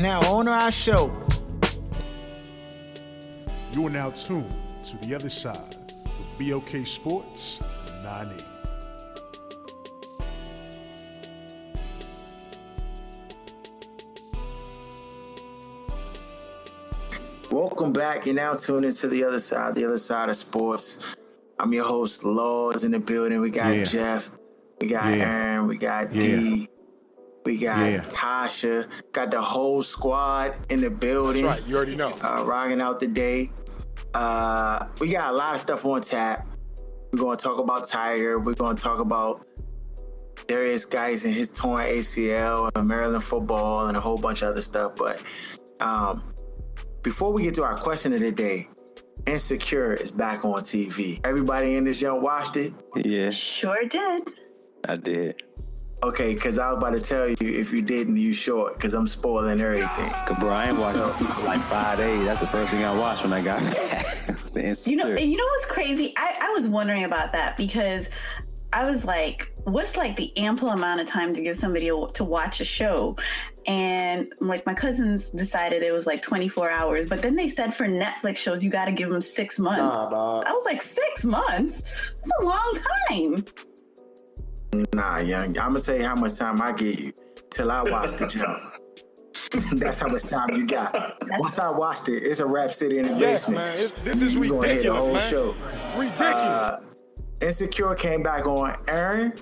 Now, on our show. You are now tuned to the other side with BOK Sports 980. Welcome back. You're now tuned into the other side, the other side of sports. I'm your host, Laws, in the building. We got Yeah. Jeff, we got Yeah. Aaron, we got Yeah. D, we got Yeah. Tasha, got the whole squad in the building. That's right. You already know. uh, rocking out the day. Uh, we got a lot of stuff on tap. We're going to talk about Tiger. We're going to talk about Derrius Guice in his torn ACL and Maryland football and a whole bunch of other stuff. But um, before we get to our question of the day, Insecure is back on TV. Everybody in this young watched it? Yeah, Sure did. I did. Okay, because I was about to tell you if you didn't, you short, because I'm spoiling everything. Cause bro, I ain't watched it for like five days. That's the first thing I watched when I got back. the Insecure. You know, you know what's crazy? I, I was wondering about that because I was like, what's like the ample amount of time to give somebody a- to watch a show? And like my cousins decided it was like 24 hours, but then they said for Netflix shows, you got to give them six months. Nah, dog. I was like, six months? That's a long time. Nah, young. I'm gonna tell you how much time I get you till I watch the jump. That's how much time you got. Once I watched it, it's a rap city in the Yes, basement. man. It's, this is You gonna the ridiculous, whole man. show. Ridiculous. Uh, Insecure came back on. Aaron,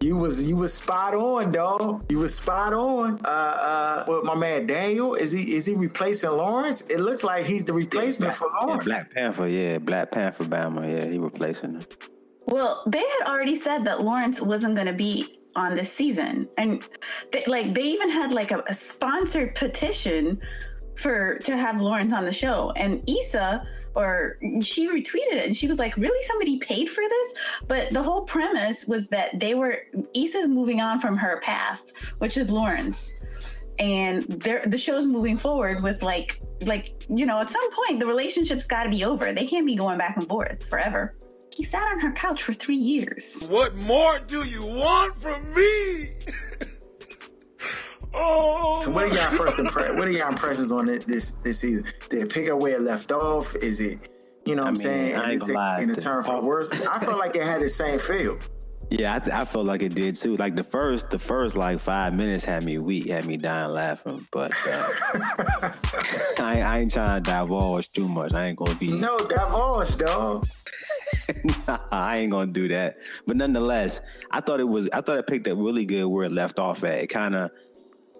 you was you was spot on, dog. You was spot on. Uh, uh, with my man Daniel, is he is he replacing Lawrence? It looks like he's the replacement for Yeah, Lawrence. Black Panther, yeah, Black Panther, Bama, yeah, he replacing him. Well, they had already said that Lawrence wasn't going to be on this season, and they, like they even had like a, a sponsored petition for to have Lawrence on the show. And Issa, or she retweeted it, and she was like, "Really, somebody paid for this?" But the whole premise was that they were Issa's moving on from her past, which is Lawrence. And the show's moving forward with like, like you know, at some point the relationship's got to be over. They can't be going back and forth forever. He sat on her couch for three years. what more do you want from me? oh, So what are y'all first impre- What are y'all impressions on it this this season? Did it pick up where it left off? Is it you know what I I'm mean, saying? I Is it gonna taking a turn for the worse? I felt like it had the same feel. Yeah, I, I felt like it did too. Like the first, the first like five minutes had me weak, had me dying laughing. But uh, I, ain't- I ain't trying to divulge too much. I ain't gonna be. No, divulge, dog. I ain't gonna do that. But nonetheless, I thought it was. I thought it picked up really good where it left off at. It kind of,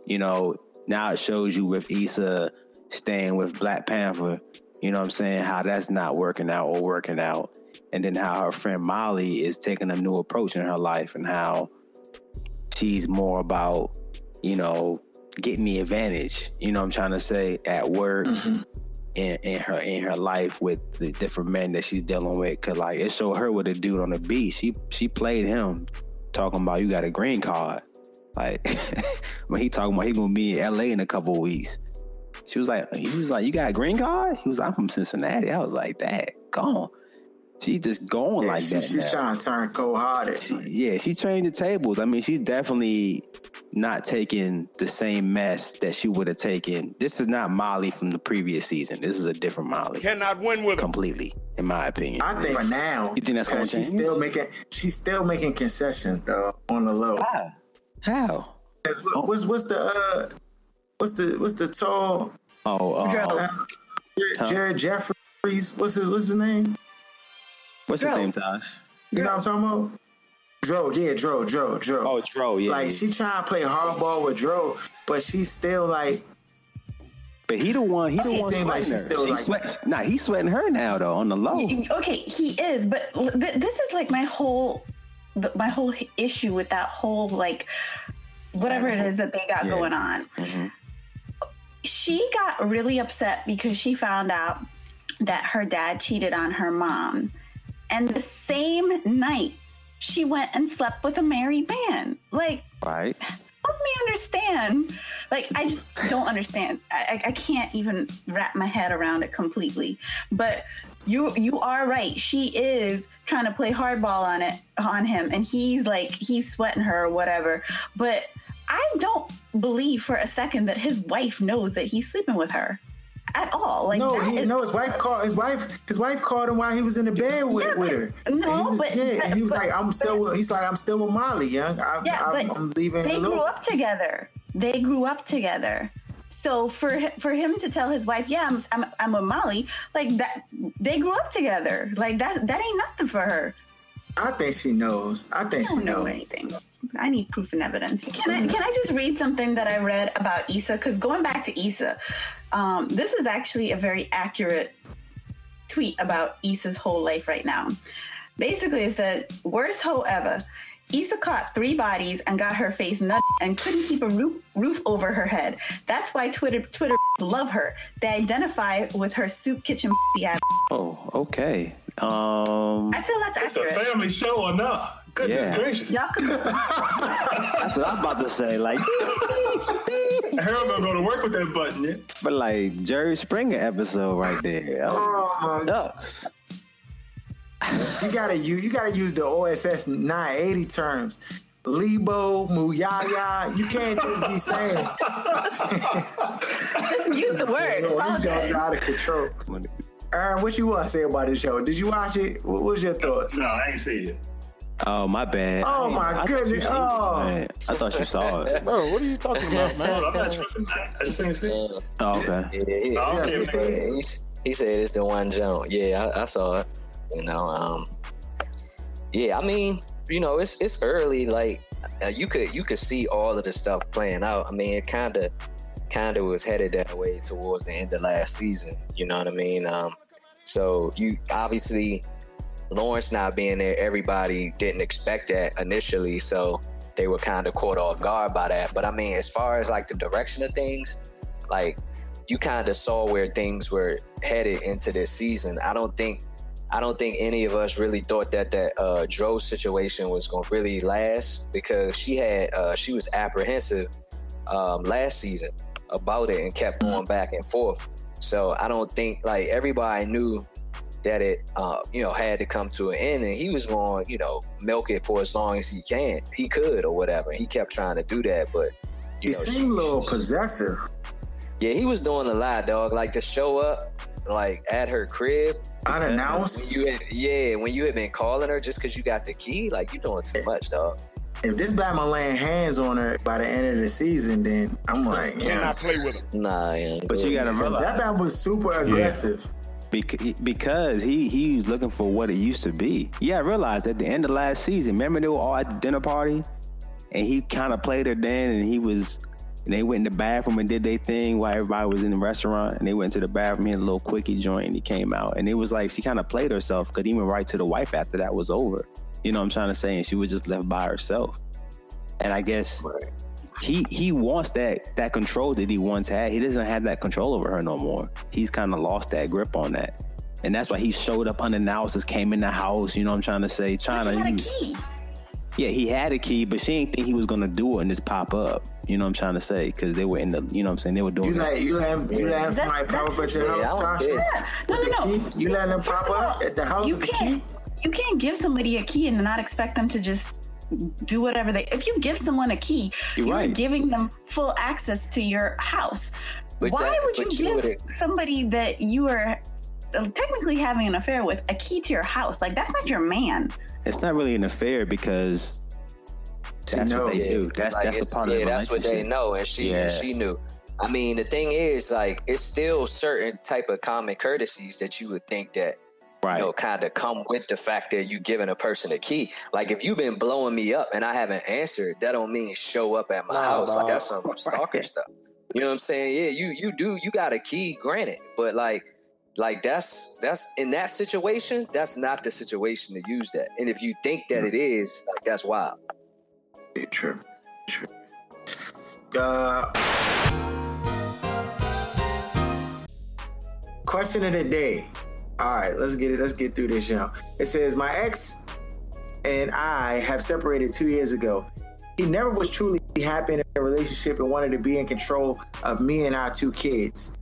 you know, now it shows you with Issa staying with Black Panther. You know what I'm saying? How that's not working out or working out, and then how her friend Molly is taking a new approach in her life, and how she's more about, you know, getting the advantage. You know what I'm trying to say at work mm-hmm. in, in her in her life with the different men that she's dealing with. Cause like it showed her with a dude on the beach. She she played him talking about you got a green card. Like when he talking about he gonna be in LA in a couple of weeks. She was like, he was like, you got a green card? He was like, I'm from Cincinnati. I was like, that gone. She just going Yeah, like she- that. she's now. trying to turn cold hearted. She- yeah, she's trained the tables. I mean, she's definitely not taking the same mess that she would have taken. This is not Molly from the previous season. This is a different Molly, cannot win with completely, in my opinion. I think for now, You think that's gonna 'cause she's still making she's still making concessions though on the low. How? How? 'Cause what- What's what's the uh what's the what's the tall Oh, uh, Dro. Jared, Jared Jeffries? What's his what's his name? What's his Dro. name, Tosh? You know what I'm talking about? Dro, yeah, Dro, Dro, Dro. Oh, Dro, yeah. like yeah. she trying to play hardball with Dro, but she's still like but he the one. He the She one seem like she's her. still She like- sweat- Nah, he's sweating her now though on the low. Okay, he is, but th- this is like my whole, th- my whole issue with that whole like, whatever it is that they got Yeah. going on. Mhm. she got really upset because she found out that her dad cheated on her mom. And the same night, she went and slept with a married man. Like, Right. help me understand. Like, I just don't understand. I, I I can't even wrap my head around it completely. But you you are right. She is trying to play hardball on it on him, and he's like he's sweating her or whatever. But I don't believe for a second that his wife knows that he's sleeping with her at all. Like, No, he is- no. His wife called his wife. His wife called him while he was in the bed with, Yeah, with her. no, was, but- yeah, and he was but- like, "I'm still." With, he's like, "I'm still with Molly, young. I, Yeah, I, but I'm leaving." they the grew up together. They grew up together. So for for him to tell his wife, "Yeah, I'm I'm, I'm with Molly," like that, they grew up together. Like that that ain't nothing for her. I think she knows. I think I she know knows. anything. I need proof and evidence. Can I can I just read something that I read about Issa? Because going back to Issa, um, this is actually a very accurate tweet about Issa's whole life right now. Basically, it said, "Worst hoe ever." Issa caught three bodies and got her face nut and couldn't keep a roof, roof over her head. That's why Twitter Twitter love her. They identify with her soup kitchen. Oh, okay. Um, I feel that's It's a family show or not? Goodness Yeah. gracious. Y'all could that's what I was about to say. Like, Harold gonna go to work with that button, yeah? for like Jerry Springer episode right there. Oh, Oh, my ducks. You gotta use you gotta use the OSS 980 terms. Lebo, Muyaya. You can't just be saying just use the word. It's all these jokes good. are out of control. Aaron, what you want to say about this show? Did you watch it? What was your thoughts? No, I ain't see it. Oh, my bad. Oh, I- my I goodness. seen it, Oh. man. I thought you saw it. Bro, what are you talking about, man? I'm not tripping. I I just ain't see it. Oh, okay. Yeah, he, No, Yes, okay, you man. see it? he, he said it's the one jump. Yeah, I, I saw it. You know, um, yeah. I mean, you know, it's it's early. Like uh, you could you could see all of the stuff playing out. I mean, it kind of kind of was headed that way towards the end of last season. You know what I mean? Um, so you obviously Lawrence not being there, everybody didn't expect that initially. So they were kind of caught off guard by that. But I mean, as far as like the direction of things, like you kind of saw where things were headed into this season. I don't think I don't think any of us really thought that that uh, Dro situation was going to really last because she had uh, she was apprehensive um, last season about it and kept going back and forth. So I don't think like everybody knew that it uh, you know had to come to an end and he was going you know milk it for as long as he can he could or whatever. He kept trying to do that, but you He know seemed a little possessive. yeah, he was doing a lot, dog. Like to show up, like at her crib. When Unannounced. you had, yeah, when you had been calling her just because you got the key, like you doing too much, dog. If this Batman laying hands on her by the end of the season, then I'm like, yeah. Cannot play with him. Nah, yeah. But you gotta Because that realize Batman was super aggressive. bec- because he he was looking for what it used to be. Yeah, I realized at the end of last season, remember they were all at the dinner party, and he kind of played her then, and he was. And they went in the bathroom and did their thing while everybody was in the restaurant. And they went to the bathroom, he had a little quickie joint, and he came out. And it was like she kind of played herself because he went right to the wife after that was over. You know what I'm trying to say? And she was just left by herself. And I guess Right. he he wants that that control that he once had. He doesn't have that control over her no more. He's kind of lost that grip on that, and that's why he showed up unannounced, just came in the house. You know what I'm trying to say? Trying He had a to, key. yeah, he had a key, but she didn't think he was gonna do it and just pop up. You know what I'm trying to say? Because they were in the, you know what I'm saying? They were doing. You that. let you let him, you let him somebody pop up at your house, don't Tasha. care. Yeah. No, no, the no. key? You let them pop up at the house You with can't. Key? You can't give somebody a key and not expect them to just do whatever they. If you give someone a key, You're you're right. giving them full access to your house. But Why that- would you you give would've- somebody that you are uh, technically having an affair with a key to your house? Like that's not your man. It's not really an affair because She that's what they Yeah, do. That's like, that's the part yeah, of the that's what they know, and she and she knew. I mean, the thing is, like, it's still certain type of common courtesies that you would think that Right. you know kind of come with the fact that you giving a person a key. Like, if you've been blowing me up and I haven't answered, that don't mean show up at my Nah, house. Like, that's some stalker stuff. You know what I'm saying? Yeah, you you do you got a key, granted, but like. Like that's that's in that situation, that's not the situation to use that. And if you think that it is, like that's wild. Yeah, True. True. Uh, question of the day. All right, let's get it. Let's get through this, y'all. It says my ex and I have separated two years ago. He never was truly happy in a relationship and wanted to be in control of me and our two kids.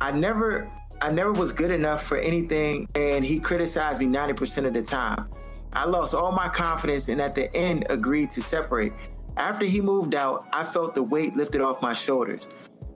I never I never was good enough for anything and he criticized me 90% of the time. I lost all my confidence and at the end agreed to separate. After he moved out, I felt the weight lifted off my shoulders.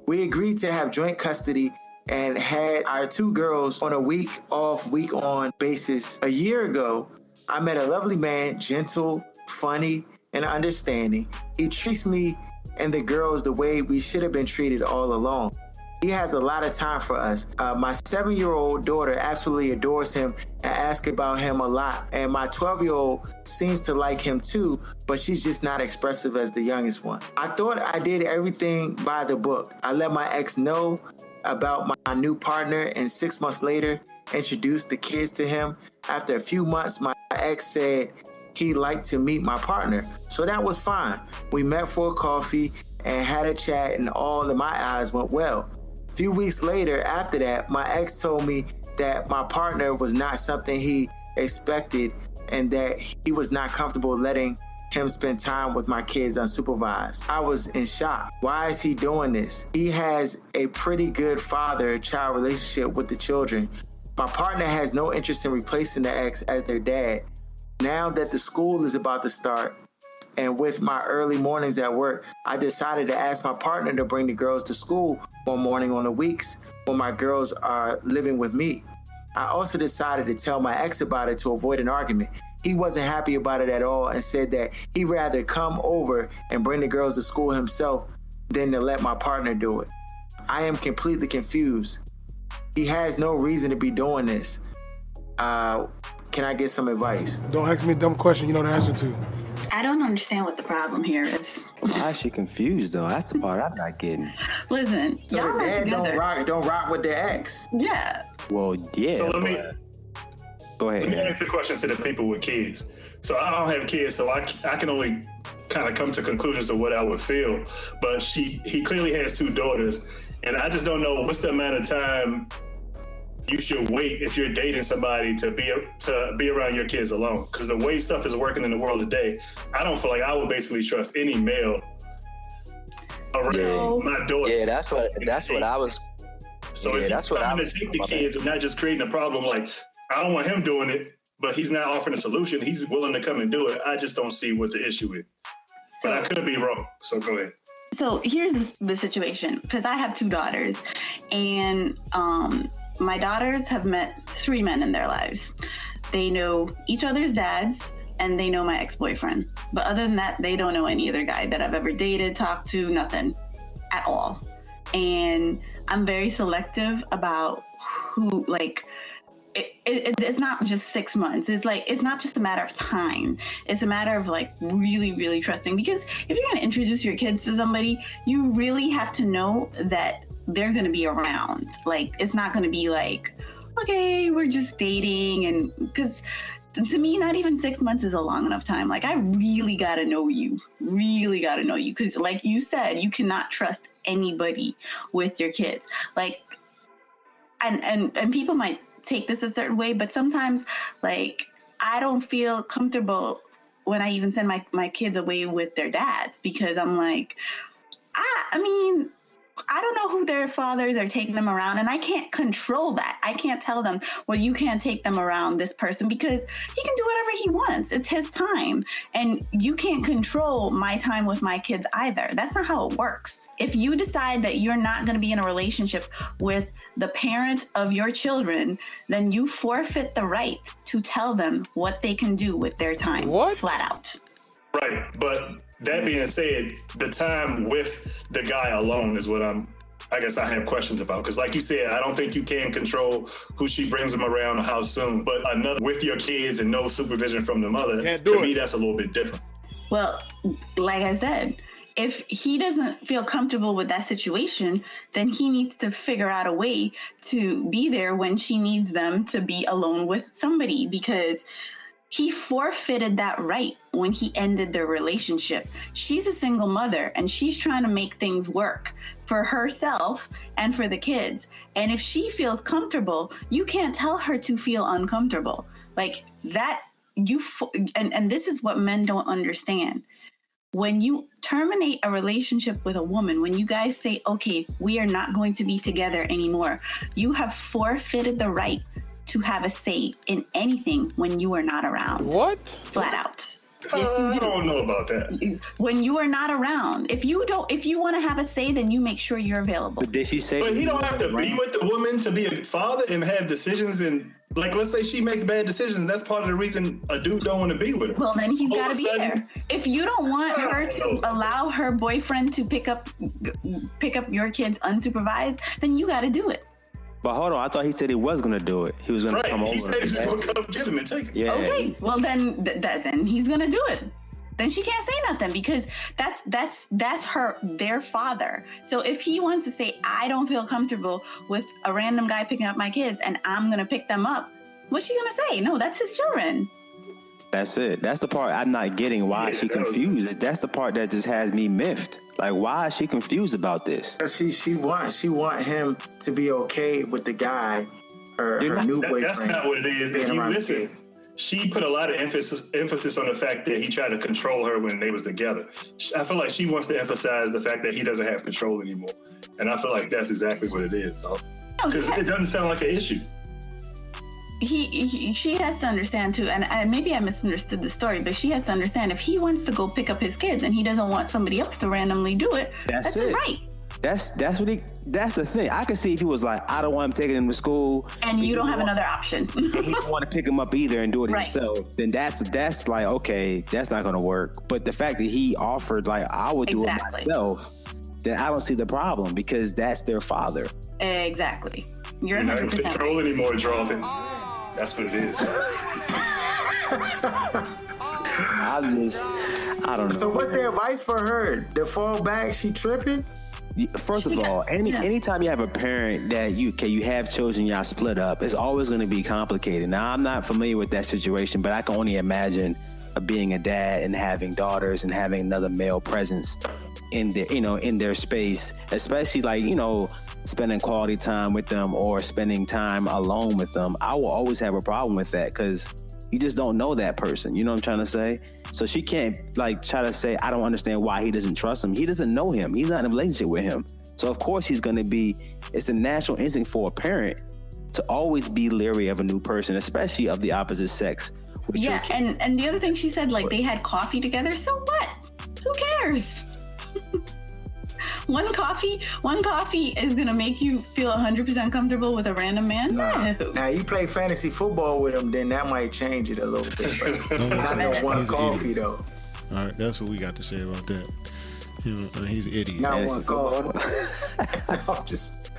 We agreed to have joint custody and had our two girls on a week off, week on basis. A year ago, I met a lovely man, gentle, funny, and understanding. He treats me and the girls the way we should have been treated all along. He has a lot of time for us. Uh, my seven year old daughter absolutely adores him and asks about him a lot. And my 12 year old seems to like him too, but she's just not expressive as the youngest one. I thought I did everything by the book. I let my ex know about my new partner, and six months later, introduced the kids to him. After a few months, my ex said he liked to meet my partner, so that was fine. We met for a coffee and had a chat, and all in my eyes went well. A few weeks later, after that, my ex told me that my partner was not something he expected and that he was not comfortable letting him spend time with my kids unsupervised. I was in shock. Why is he doing this? He has a pretty good father child relationship with the children. My partner has no interest in replacing the ex as their dad. Now that the school is about to start, and with my early mornings at work, I decided to ask my partner to bring the girls to school one morning on the weeks when my girls are living with me. I also decided to tell my ex about it to avoid an argument. He wasn't happy about it at all and said that he'd rather come over and bring the girls to school himself than to let my partner do it. I am completely confused. He has no reason to be doing this. Uh, can I get some advice? Don't ask me a dumb question you know the answer to. I don't understand what the problem here is. Why is she confused though? That's the part I'm not getting. Listen, So y'all the are dad together. don't rock, don't rock with the ex. Yeah. Well, yeah. So let me but- go ahead. let me man. ask the question to the people with kids. So I don't have kids, so I, I can only kind of come to conclusions of what I would feel. But she he clearly has two daughters, and I just don't know what's the amount of time you should wait if you're dating somebody to be to be around your kids alone. Because the way stuff is working in the world today, I don't feel like I would basically trust any male around Yeah. my daughter. Yeah, that's what that's what I was. So Yeah, if he's that's what coming I- to take the kids and not just creating a problem, like I don't want him doing it, but he's not offering a solution. He's willing to come and do it. I just don't see what the issue is. But I could be wrong. So go ahead. so here's the, the situation because I have two daughters, and um, my daughters have met three men in their lives. They know each other's dads, and they know my ex boyfriend. But other than that, they don't know any other guy that I've ever dated, talked to, nothing at all. And I'm very selective about who, like, it, it, it's not just six months. It's like it's not just a matter of time. It's a matter of like really, really trusting. Because if you're to introduce your kids to somebody, you really have to know that they're going to be around. Like it's not going to be like, okay, we're just dating, and because to me, not even six months is a long enough time. Like I really got to know you. Really got to know you. Because like you said, you cannot trust anybody with your kids. Like and and and people might take this a certain way but sometimes like i don't feel comfortable when i even send my my kids away with their dads because i'm like i i mean I don't know who their fathers are taking them around, and I can't control that. I can't tell them, well, you can't take them around this person because he can do whatever he wants. It's his time. And you can't control my time with my kids either. That's not how it works. If you decide that you're not going to be in a relationship with the parent of your children, then you forfeit the right to tell them what they can do with their time. What? Flat out. Right. But that being said, the time with the guy alone is what I'm. I guess I have questions about because, like you said, I don't think you can control who she brings them around or how soon. But another with your kids and no supervision from the mother, to it. me, that's a little bit different. Well, like I said, if he doesn't feel comfortable with that situation, then he needs to figure out a way to be there when she needs them to be alone with somebody because he forfeited that right when he ended their relationship. She's a single mother and she's trying to make things work for herself and for the kids. And if she feels comfortable, you can't tell her to feel uncomfortable. Like that, you, and, and this is what men don't understand. When you terminate a relationship with a woman, when you guys say, okay, we are not going to be together anymore, you have forfeited the right to have a say in anything when you are not around. What? Flat out. Uh, Yes, you I do don't know about that. when you are not around. If you don't, if you want to have a say, then you make sure you're available. But did she say? But he don't have to be with the woman to be a father and have decisions and like let's say she makes bad decisions. That's part of the reason a dude don't want to be with her. Well, then he's All got to be sudden- there. If you don't want her to allow her boyfriend to pick up pick up your kids unsupervised, then you got to do it. But hold on, I thought he said he was gonna do it. He was gonna Right. come over. He said he's and- gonna come get him and take him. yeah. Okay, well then th- that then he's gonna do it. Then she can't say nothing because that's that's that's her their father. So if he wants to say I don't feel comfortable with a random guy picking up my kids and I'm gonna pick them up, what's she gonna say? No, that's his children. That's it. That's the part I'm not getting. Why is she Yeah, that was- confused? That's the part that just has me miffed. Like, why is she confused about this? She she want she want him to be okay with the guy, her, her not- new That- boyfriend. that's not what it is. If you around listen, she put a lot of emphasis emphasis on the fact that he tried to control her when they was together. I feel like she wants to emphasize the fact that he doesn't have control anymore, and I feel like that's exactly what it is. No, Because oh, he- it doesn't sound like an issue. He, he she has to understand too and I, maybe i misunderstood the story but she has to understand if he wants to go pick up his kids and he doesn't want somebody else to randomly do it That's that's, his it. right That's that's what he. That's the thing. I could see if he was like, I don't want him taking him to school, and you don't have another option and he don't want to pick him up either and do it Right. himself. Then that's that's like okay, that's not gonna work. But the fact that he offered like I would do Exactly. it myself, then I don't see the problem because that's their father. exactly you're You're not in 100% control anymore, Drawfin. That's what it is. I just I don't know. So what's the advice for her? The fall back, she tripping? First of all, any Yeah. anytime you have a parent that you okay, you have children, y'all split up, it's always going to be complicated. Now, I'm not familiar with that situation, but I can only imagine of being a dad and having daughters and having another male presence in their you know in their space, especially like you know spending quality time with them or spending time alone with them. I will always have a problem with that because you just don't know that person. You know what I'm trying to say? So she can't like try to say, I don't understand why he doesn't trust him. He doesn't know him. He's not in a relationship with him. So of course he's gonna be it's a natural instinct for a parent to always be leery of a new person, especially of the opposite sex. Yeah and and the other thing she said like they had coffee together so what who cares one coffee one coffee is gonna make you feel 100% comfortable with a random man Nah. no. Now you play fantasy football with him, then that might change it a little bit. But not no one He's coffee though. All right, that's what we got to say about that. You know, uh, he's an idiot. Not Fantasy one coffee. I'm just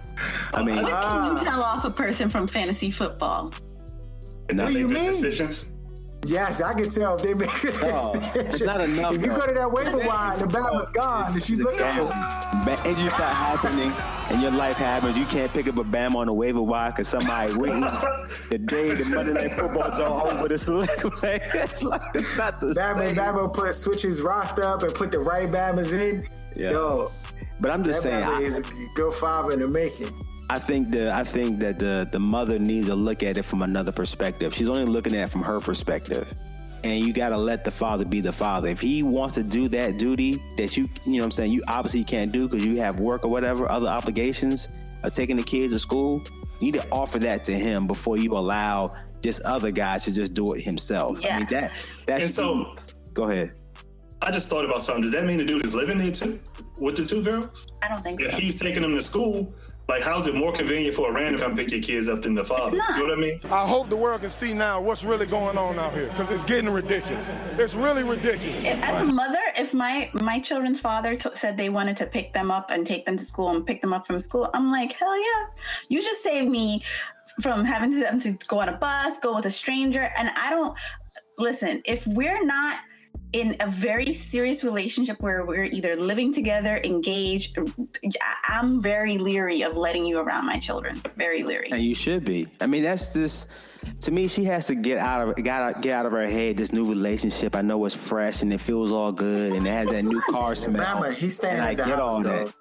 I mean, what can Ah. you tell off a person from fantasy football If No. they you make good mean? decisions. Yes, I can tell if they make a No, decision. it's not enough, If you go to that waiver wire and the bat was gone, and she's looking for Ba- injuries start happening and your life happens. You can't pick up a Bam on the waiver wire because somebody waiting the day the Monday Night Football's all over the select. Like, it's like it's not the Batman, same. Batman put switches his roster up and put the right Batmans in. Yeah. Yo, But I'm just that saying, Batman I, is a good father in the making. I think the I think that the the mother needs to look at it from another perspective. She's only looking at it from her perspective. And you gotta let the father be the father. If he wants to do that duty that you you know what I'm saying, you obviously can't do because you have work or whatever, other obligations of taking the kids to school, you need to offer that to him before you allow this other guy to just do it himself. Yeah. I mean that that And so- be- go ahead. I just thought about something. Does that mean the dude is living there too with the two girls? i don't think If so he's taking them to school, like how's it more convenient for a random to come pick your kids up than the father? You know what I mean? I hope the world can see now what's really going on out here because it's getting ridiculous. It's really ridiculous. as a mother, if my my children's father t- said they wanted to pick them up and take them to school and pick them up from school, I'm like, hell yeah! You just saved me from having them to go on a bus, go with a stranger, and I don't listen. If we're not in a very serious relationship where we're either living together, engaged, I- I'm very leery of letting you around my children. Very leery. And you should be. I mean, that's just to me. She has to get out of get out, get out of her head this new relationship. I know it's fresh and it feels all good and it has that new car smell. Remember, he's staying and I the get house all though. that.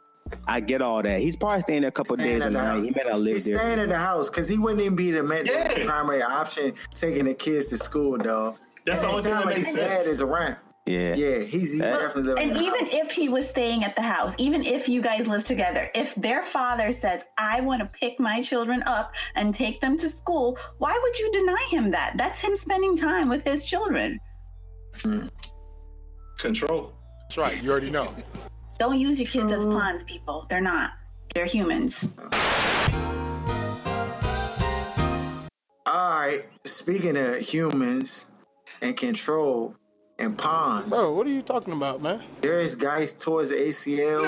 I get all that. He's probably staying there a couple Staying days a the night. house. He may not live He's there. staying at the house because he wouldn't even be the, ma- the Yeah. primary option taking the kids to school, dog. That's the only thing that Sound like makes his dad sense. is around. Yeah. Yeah, he's, he's That- definitely living And even house. if he was staying at the house, even if you guys live together, if their father says, I want to pick my children up and take them to school, why would you deny him that? That's him spending time with his children. Hmm. Control. That's right. You already know. Don't use your kids as pawns, people. They're not. They're humans. All right, speaking of humans and control and pawns, Bro, what are you talking about, man? Derrius Guice towards the ACL.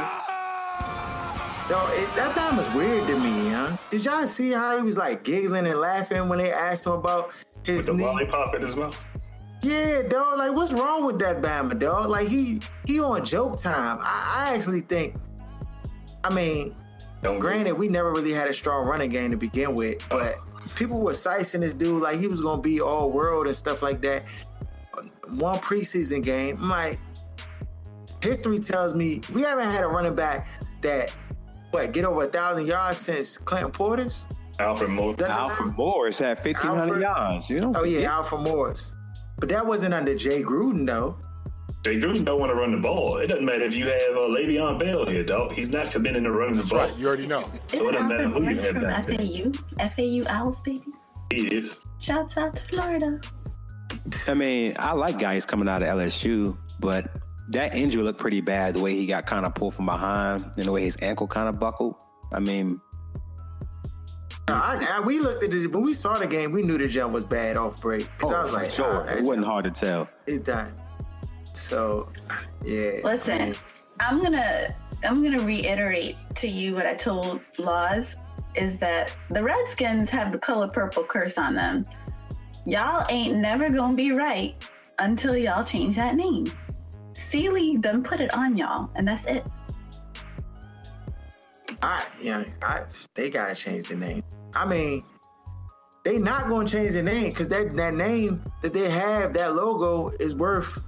Yo, it, that time was weird to me, huh? Did y'all see how he was like giggling and laughing when they asked him about his The knee? lollipop in his mouth. Yeah, dog. Like, what's wrong with that Bama, dog? Like, he he on joke time. I, I actually think. I mean, Don't granted, we never really had a strong running game to begin with, but people were sizing this dude like he was gonna be all world and stuff like that. One preseason game, I'm like, history tells me we haven't had a running back that what get over a thousand yards since Clinton Portis. Alfred Morris. Doesn't Alfred. Morris had 1,500 yards. You know? Oh yeah, Alfred Morris. But that wasn't under Jay Gruden though. Jay Gruden don't want to run the ball. It doesn't matter if you have uh, Le'Veon Bell here, dog. He's not committing to running the That's ball. right. You already know. So it Isn't doesn't matter who you Morris have from back there. FAU? FAU Owls, baby. He is. Shouts out to Florida. I mean, I like guys coming out of LSU, but that injury looked pretty bad. The way he got kind of pulled from behind and the way his ankle kind of buckled. I mean, I, I- we looked at it when we saw the game. We knew the jump was bad off break because I oh, was like, sure, ah, it wasn't hard to tell. It's done. So, yeah. Listen, I'm gonna I'm gonna reiterate to you what I told Laws is that the Redskins have the color purple curse on them. Y'all ain't never gonna be right until y'all change that name. Celie done put it on y'all, and that's it. I yeah, I, they gotta change the name. I mean, they not gonna change the name because that that name that they have, that logo is worth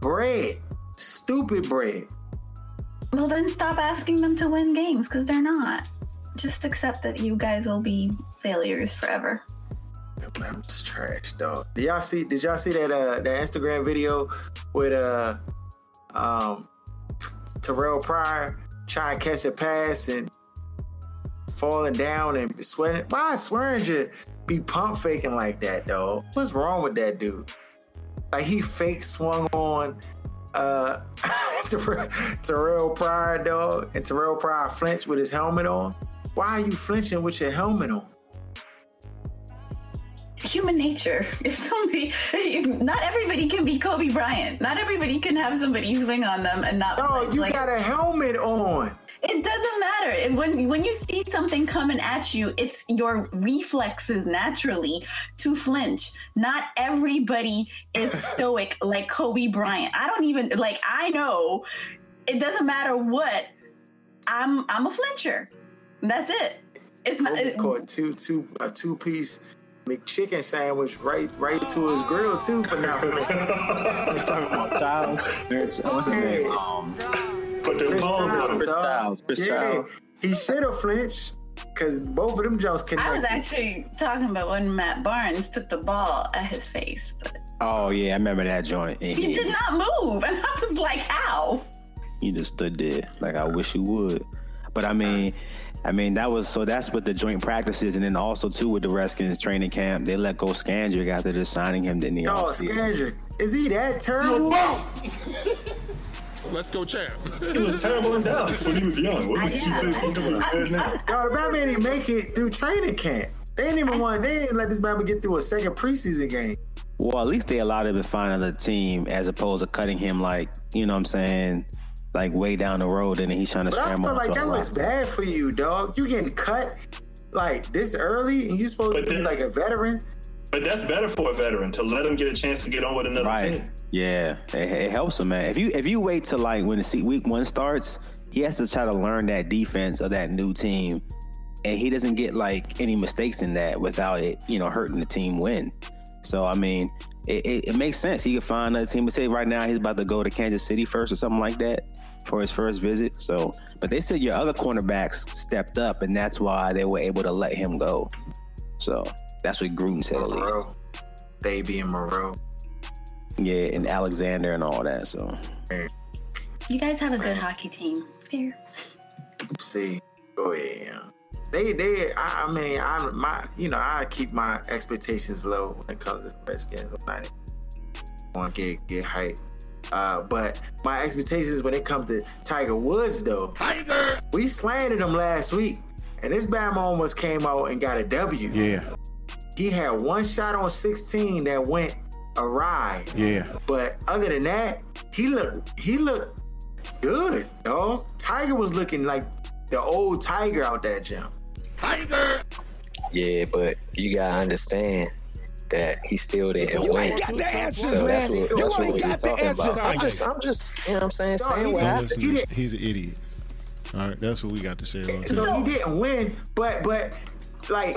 bread, stupid bread. Well, then stop asking them to win games because they're not. Just accept that you guys will be failures forever. It's trash, dog. Did y'all see? Did y'all see that uh that Instagram video with uh um Terrell Pryor trying to catch a pass and falling down and sweating? Why swearing, Swearinger be pump faking like that, dog? What's wrong with that dude? Like he fake swung on uh Terrell, Terrell Pryor, dog, and Terrell Pryor flinched with his helmet on. Why are you flinching with your helmet on? human nature. If somebody, not everybody can be Kobe Bryant. Not everybody can have somebody swing on them and not. Oh, flinch. you Like, got a helmet on. It doesn't matter. And When when you see something coming at you, it's your reflexes naturally to flinch. Not everybody is stoic like Kobe Bryant. I don't even like. I know it doesn't matter what. I'm I'm a flincher. That's it. It's not. Kobe it- caught two two a two piece McChicken sandwich right right to his grill too for now. Childs, Chris- what's his name? Um, Put them balls on him. Chris Childs, Chris yeah, Childs. he should have flinched because both of them jokes kicked out. I was actually talking about when Matt Barnes took the ball at his face, but Oh yeah, I remember that joint. And he he, did not move, and I was like, "How?" he just stood there like I wish you would. But I mean, I mean that was so that's what the joint practices, and then also too with the Redskins training camp, they let go Scandrick after just signing him in the oh, offseason. Scandrick, is he that terrible? Let's go, champ. He was terrible in Dallas when he was young. What makes you think he's doing good now? Yo, the Batman didn't make it through training camp. They didn't even want. They didn't let this Batman get through a second preseason game. Well, at least they allowed him to find another team as opposed to cutting him like, you know what I'm saying, like way down the road and he's trying to But I scramble. feel like that looks bad for you, dog. You getting cut like this early, and you supposed But to be then- like a veteran. But that's better for a veteran to let him get a chance to get on with another Right. team. Yeah. It, it helps him, man. If you if you wait till like when the week one starts, he has to try to learn that defense of that new team. And he doesn't get like any mistakes in that without it, you know, hurting the team win. So I mean, it, it, it makes sense. He could find another team. But say right now he's about to go to Kansas City first or something like that. for his first visit. So, but they said your other cornerbacks stepped up, and that's why they were able to let him go. So that's what Gruden said. At least. Moreau, Fabian Moreau. Yeah, and Alexander and all that. So You guys have a good hockey team. There. See, oh yeah, they they. I, I mean, I my you know I keep my expectations low when it comes to the Redskins. I'm not want to get get hype. Uh, but my expectations when it comes to Tiger Woods though, Tiger, we slandered him last week, and this Bama almost came out and got a W. Yeah, He had one shot on 16 that went awry. yeah. But other than that, he looked he looked good, dog. Tiger was looking like the old Tiger out that gym. Tiger. Yeah, but you gotta understand that he still didn't win. so that's what, that's what we're talking about. I'm just, I'm just, you know what I'm saying, No, saying he- what happened. He did- he's an idiot. All right, that's what we got to say about. So he didn't win, but but like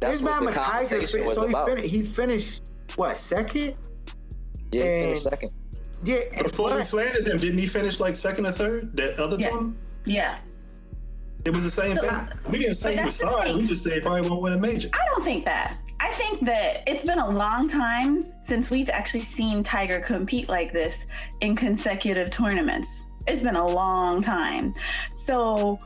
That's this what the Tiger. fin- so he, fin- he finished what second? Yeah, and- second. Yeah, Before we but- slandered him, didn't he finish like second or third? That other Yeah. tournament? Yeah. It was the same So- thing. We didn't say he was sorry. We just said he probably won't win a major. I don't think that. I think that it's been a long time since we've actually seen Tiger compete like this in consecutive tournaments. It's been a long time. So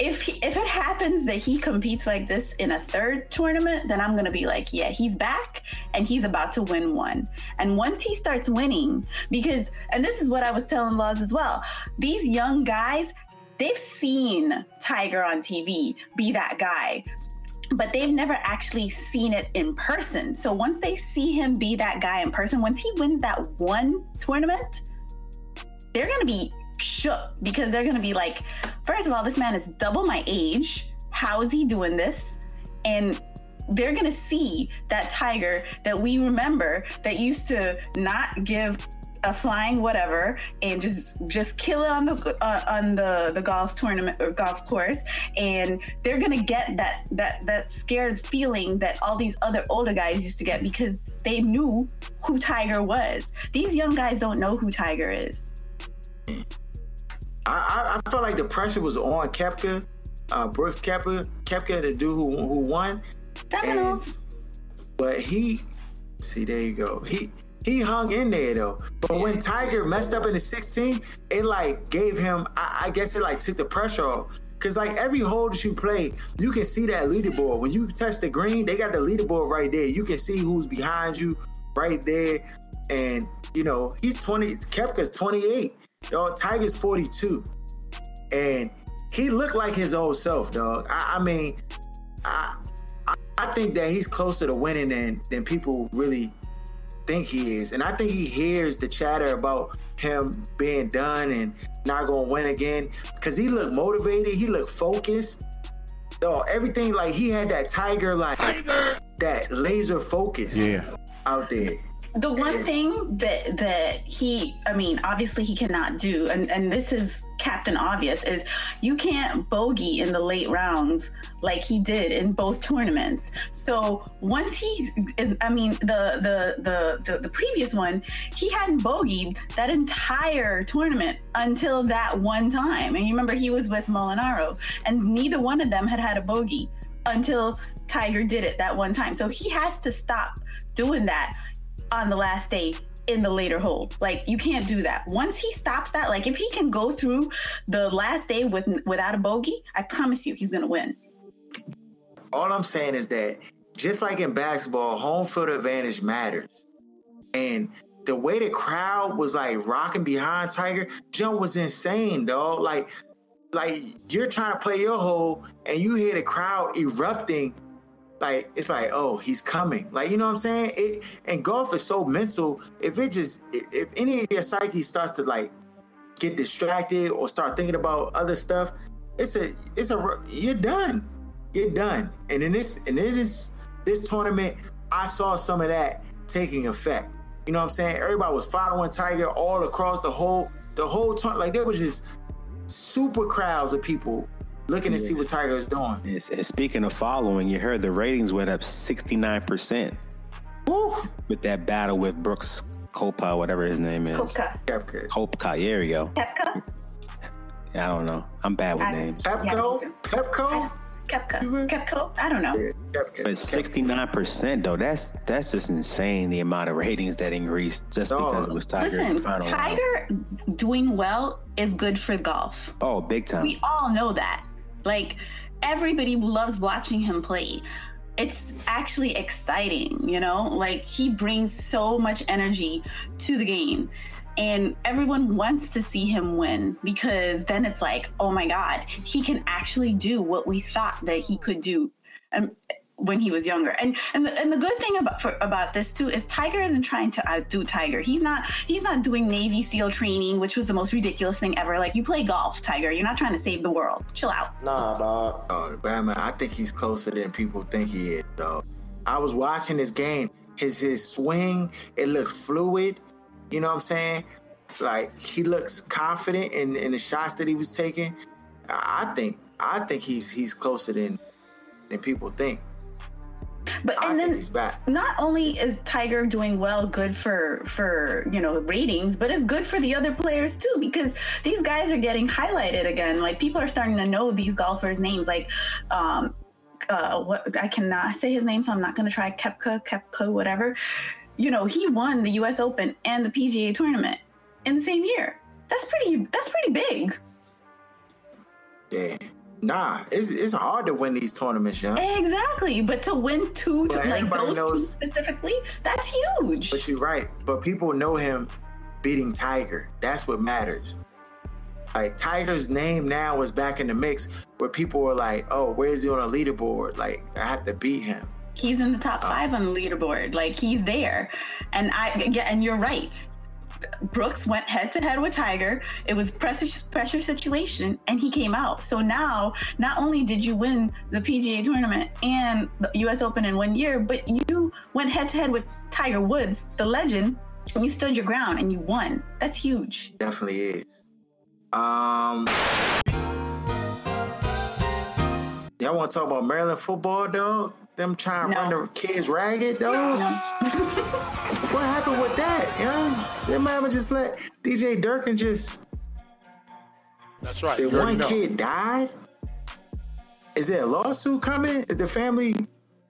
if he, if it happens that he competes like this in a third tournament, then I'm gonna be like, yeah, he's back and he's about to win one. And once he starts winning, because and this is what I was telling Laws as well, these young guys, they've seen Tiger on TV be that guy but they've never actually seen it in person. So once they see him be that guy in person, once he wins that one tournament, they're gonna be shook because they're gonna be like, first of all, this man is double my age. How is he doing this? And they're gonna see that tiger that we remember that used to not give a flying whatever and just just kill it on the uh, on the the golf tournament or golf course and they're gonna get that that that scared feeling that all these other older guys used to get because they knew who tiger was these young guys don't know who tiger is I, I I felt like the pressure was on Koepka, uh, Brooks Koepka, Koepka, the dude who who won. But he, see, there you go. He he hung in there though. But when Tiger messed up in the 16, it like gave him. I, I guess it like took the pressure off. Cause like every hole that you play, you can see that leaderboard. When you touch the green, they got the leaderboard right there. You can see who's behind you right there. And you know he's 20. Koepka's 28. Yo, Tiger's 42, and he looked like his old self, dog. I, I mean, I, I I think that he's closer to winning than than people really think he is, and I think he hears the chatter about him being done and not gonna win again because he looked motivated, he looked focused. Yo, everything like he had that tiger like that laser focus Yeah. out there. The one thing that that he i mean obviously he cannot do and and this is captain obvious is you can't bogey in the late rounds like he did in both tournaments. So once he is i mean the the the the, the previous one he hadn't bogeyed that entire tournament until that one time. And you remember he was with Molinari and neither one of them had had a bogey until tiger did it that one time. So he has to stop doing that on the last day in the later hole. Like you can't do that. Once he stops that, like if he can go through the last day with without a bogey, I promise you he's gonna win. All I'm saying is that just like in basketball, home field advantage matters. And the way the crowd was like rocking behind Tiger, jump was insane, dog. Like, like you're trying to play your hole and you hear the crowd erupting. Like it's like, oh, he's coming. Like you know what I'm saying? It and golf is so mental. If it just if, any of your psyche starts to like get distracted or start thinking about other stuff, it's a it's a you're done. You're done. And in this and in this this tournament, I saw some of that taking effect. You know what I'm saying? Everybody was following Tiger all across the whole the whole tournament. Like there was just super crowds of people looking to see what Tiger is doing. Yes, and speaking of following, you heard the ratings went up 69% Woo! with that battle with Brooks Kopa, whatever his name is. Kopka. Kepka. Kopka, there you go. Kepka? I don't know. I'm bad with I- names. Pepco, Yeah. Pepco. Kepka. Kepco. I don't know. Yeah, Pepco. But 69% though, that's that's just insane the amount of ratings that increased just Dog. because it was Tiger in the Listen, final. round. Tiger doing well is good for golf. Oh, big time. We all know that. Like everybody loves watching him play. It's actually exciting, you know? Like he brings so much energy to the game. And everyone wants to see him win because then it's like, oh my God, he can actually do what we thought that he could do um, when he was younger. And and the, and the good thing about for, about this too is Tiger isn't trying to outdo Tiger. He's not he's not doing Navy SEAL training, which was the most ridiculous thing ever. Like you play golf, Tiger. You're not trying to save the world. Chill out. Nah, dog. Oh, Batman, I think he's closer than people think he is, though. I was watching this game. His his swing, it looks fluid. You know what I'm saying? Like he looks confident in, in the shots that he was taking. I I think I think he's he's closer than than people think. But I and then he's back. not only is Tiger doing well, good for for you know ratings, but it's good for the other players too because these guys are getting highlighted again. Like people are starting to know these golfers' names. Like, um, uh, what I cannot say his name, so I'm not going to try Koepka, Koepka, whatever. You know, he won the U.S. Open and the PGA tournament in the same year. That's pretty. That's pretty big. Yeah. Nah, it's it's hard to win these tournaments, young. Exactly, but to win two, to, like those two specifically, that's huge. But you're right. But people know him beating Tiger. That's what matters. Like Tiger's name now was back in the mix where people were like, oh, where's he on a leaderboard? Like, I have to beat him. he's in the top uh. five on the leaderboard. Like he's there, and I yeah, and you're right. Brooks went head to head with Tiger. It was pressure pressure situation, and he came out. So now, not only did you win the PGA tournament and the U.S. Open in one year, but you went head to head with Tiger Woods, the legend, and you stood your ground and you won. That's huge. Definitely is. Um Y'all want to talk about Maryland football, dog? Them trying to No. run the kids ragged, dog? what happened with that, young? might have just let DJ Durkin just That's right. Did one know. kid died? Is there a lawsuit coming? Is the family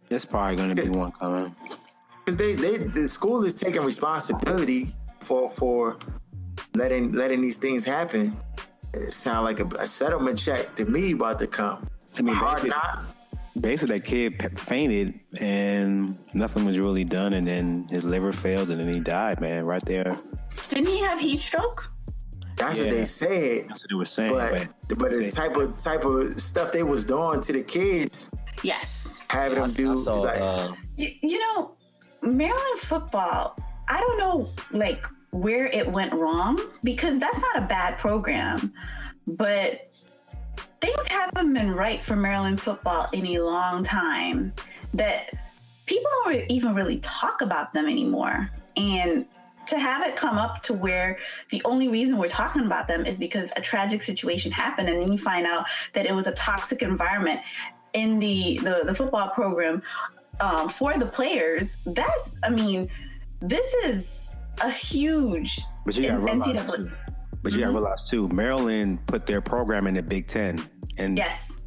There's probably going to be one coming. because they, they the school is taking responsibility for for letting letting these things happen. It sounds like a, a settlement check to me about to come. I mean, hard not. Basically, that kid pe- fainted and nothing was really done, and then his liver failed, and then he died, man, right there. Didn't he have heat stroke? That's what they said. That's what they were saying. But but the type of type of stuff they was doing to the kids, Yes. having I, them do I saw. like Uh, Y- you know, Maryland football, I don't know like where it went wrong because that's not a bad program, but things haven't been right for Maryland football in a long time that people don't even really talk about them anymore. And to have it come up to where the only reason we're talking about them is because a tragic situation happened and then you find out that it was a toxic environment in the the, the football program um, for the players that's i mean this is a huge But you gotta realize NCAA too. But you gotta mm-hmm. realize too, Maryland put their program in the Big Ten, and yes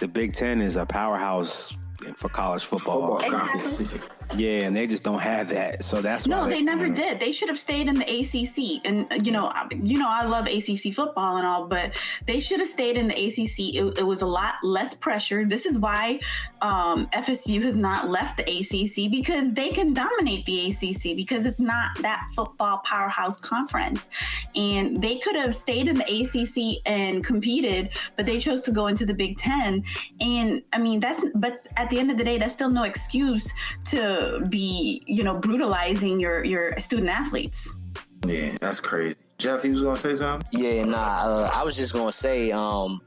the Big Ten is a powerhouse for college football. football Exactly. Yeah, and they just don't have that, so that's why No, they never you know, did. They should have stayed in the ACC. And you know, I- you know, I love ACC football and all, but they should have stayed in the ACC. It, it was a lot less pressure. This is why um, FSU has not left the ACC because they can dominate the ACC because it's not that football powerhouse conference. And they could have stayed in the ACC and competed, but they chose to go into the Big Ten. And I mean, that's but at the end of the day, that's still no excuse to be, you know, brutalizing your your student athletes. Yeah, that's crazy. Jeff, you was gonna say something? Yeah, nah. Uh, I was just gonna say. Um,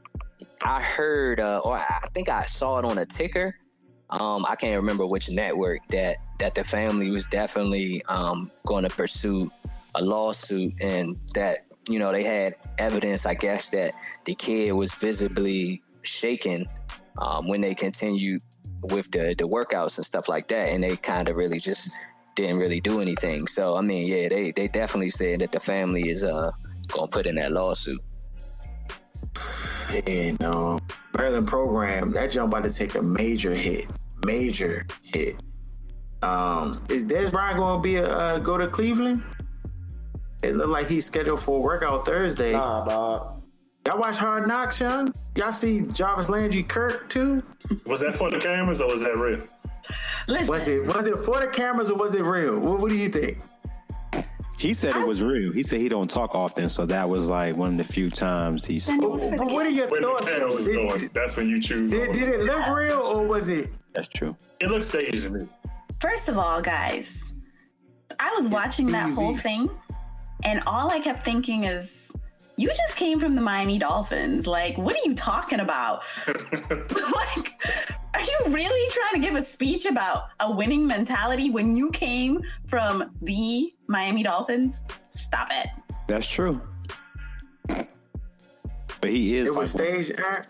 I heard, uh, or I think I saw it on a ticker. Um, I can't remember which network that that the family was definitely um, going to pursue a lawsuit, and that you know they had evidence. I guess that the kid was visibly shaken um, when they continued with the the workouts and stuff like that, and they kind of really just didn't really do anything. So I mean, yeah, they they definitely said that the family is uh gonna put in that lawsuit. Yeah, no. Maryland program, that jump about to take a major hit. Major hit. Um, is Dez Bryant going to be a uh, go to Cleveland? It looked like he's scheduled for a workout Thursday. Nah, dog. Y'all watch Hard Knocks, young? Y'all see Jarvis Landry Kirk too? Was that for the cameras or was that real? Listen, Was it was it for the cameras or was it real? What, what do you think? He said it was real. He said he don't talk often, so that was like one of the few times he. Spoke. it But what are your When thoughts? camera was Did, going, that's when you choose. did, did it look real or was it? That's true. It looks staged to me. First of all, guys, I was watching that whole thing, and all I kept thinking is, you just came from the Miami Dolphins. Like, what are you talking about? like, are you really trying to give a speech about a winning mentality when you came from the Miami Dolphins? Stop it. That's true. But he is. It was like- staged, Aaron.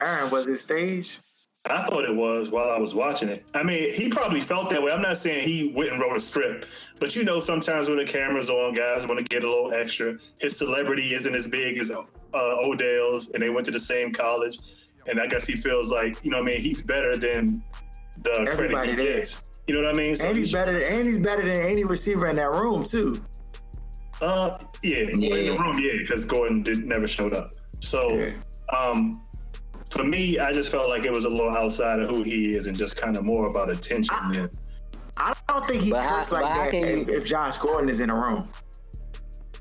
Aaron, was it staged? I thought it was while I was watching it. I mean, he probably felt that way. I'm not saying he went and wrote a script, but you know, sometimes when the camera's on, guys want to get a little extra. His celebrity isn't as big as uh, Odell's, and they went to the same college. And I guess he feels like, you know, what I mean, he's better than the Everybody credit he there. gets. You know what I mean? So And he's better. Than, and he's better than any receiver in that room too. Uh, yeah, well, in the room, yeah, because Gordon did never showed up. So, Yeah. um, for me, I just felt like it was a little outside of who he is, and just kind of more about attention. than I don't think he But like that if, you- if Josh Gordon is in a room.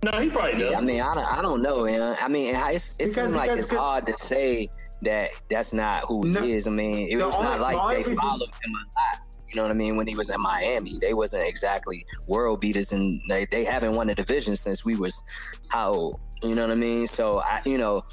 no, he probably does. Yeah, I mean, I don't, I don't know, man. I mean, it's, it Because- seems like because- it's hard to say that that's not who No, he is. I mean, it was only- not like only they reason- followed him a lot. You know what I mean? When he was in Miami, they wasn't exactly world beaters, and they, they haven't won a division since we was how old? You know what I mean? So I, you know,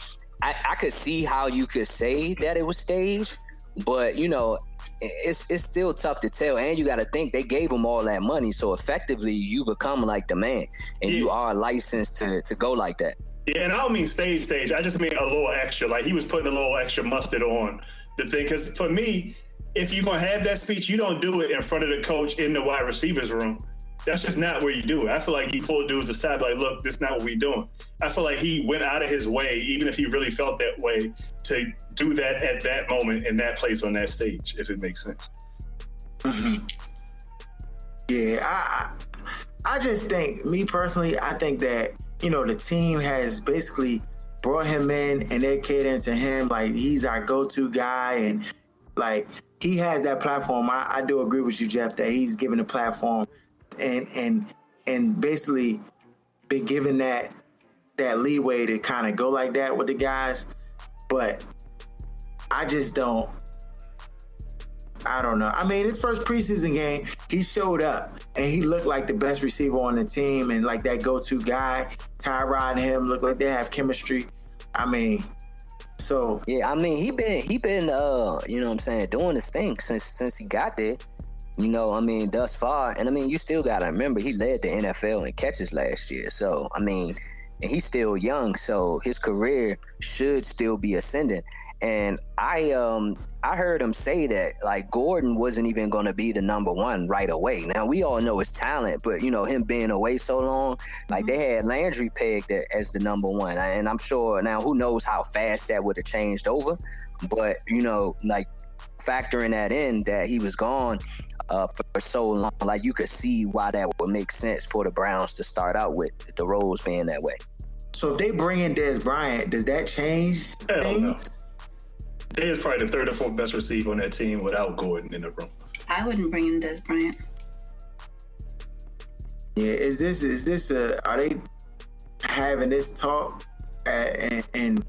I, I could see how you could say that it was staged, but you know, it's it's still tough to tell. And you got to think they gave him all that money, so effectively you become like the man, and you are licensed to to go like that. Yeah, and I don't mean stage stage. I just mean a little extra. Like he was putting a little extra mustard on the thing. Because for me, if you're gonna have that speech, you don't do it in front of the coach in the wide receivers room. That's just not where you do it. I feel like you pull dudes aside, like, look, this is not what we doing. I feel like he went out of his way, even if he really felt that way, to do that at that moment in that place on that stage, if it makes sense. Mm-hmm. Yeah, I I I just think me personally, I think that you know the team has basically brought him in and they're catering to him like he's our go-to guy and like he has that platform. I, I do agree with you, Jeff, that he's given a platform and and and basically been given that that leeway to kind of go like that with the guys. But I just don't I don't know. I mean, his first preseason game, he showed up and he looked like the best receiver on the team and like that go-to guy. Tyrod and him look like they have chemistry. I mean, so Yeah, I mean he been he been uh you know what I'm saying doing his thing since since he got there. You know, I mean, thus far, and I mean, you still gotta remember he led the NFL in catches last year. So I mean, and he's still young, so his career should still be ascending. And I um I heard him say that like Gordon wasn't even going to be the number one right away. Now we all know his talent, but you know him being away so long, like they had Landry pegged as the number one, and I'm sure now who knows how fast that would have changed over. But you know, like factoring that in that he was gone uh, for so long, like you could see why that would make sense for the Browns to start out with the roles being that way. so if they bring in Dez Bryant, does that change Hell things? no. They is probably the third or fourth best receiver on that team without Gordon in the room. I wouldn't bring in Dez Bryant. Yeah, is this is this a are they having this talk uh, and, and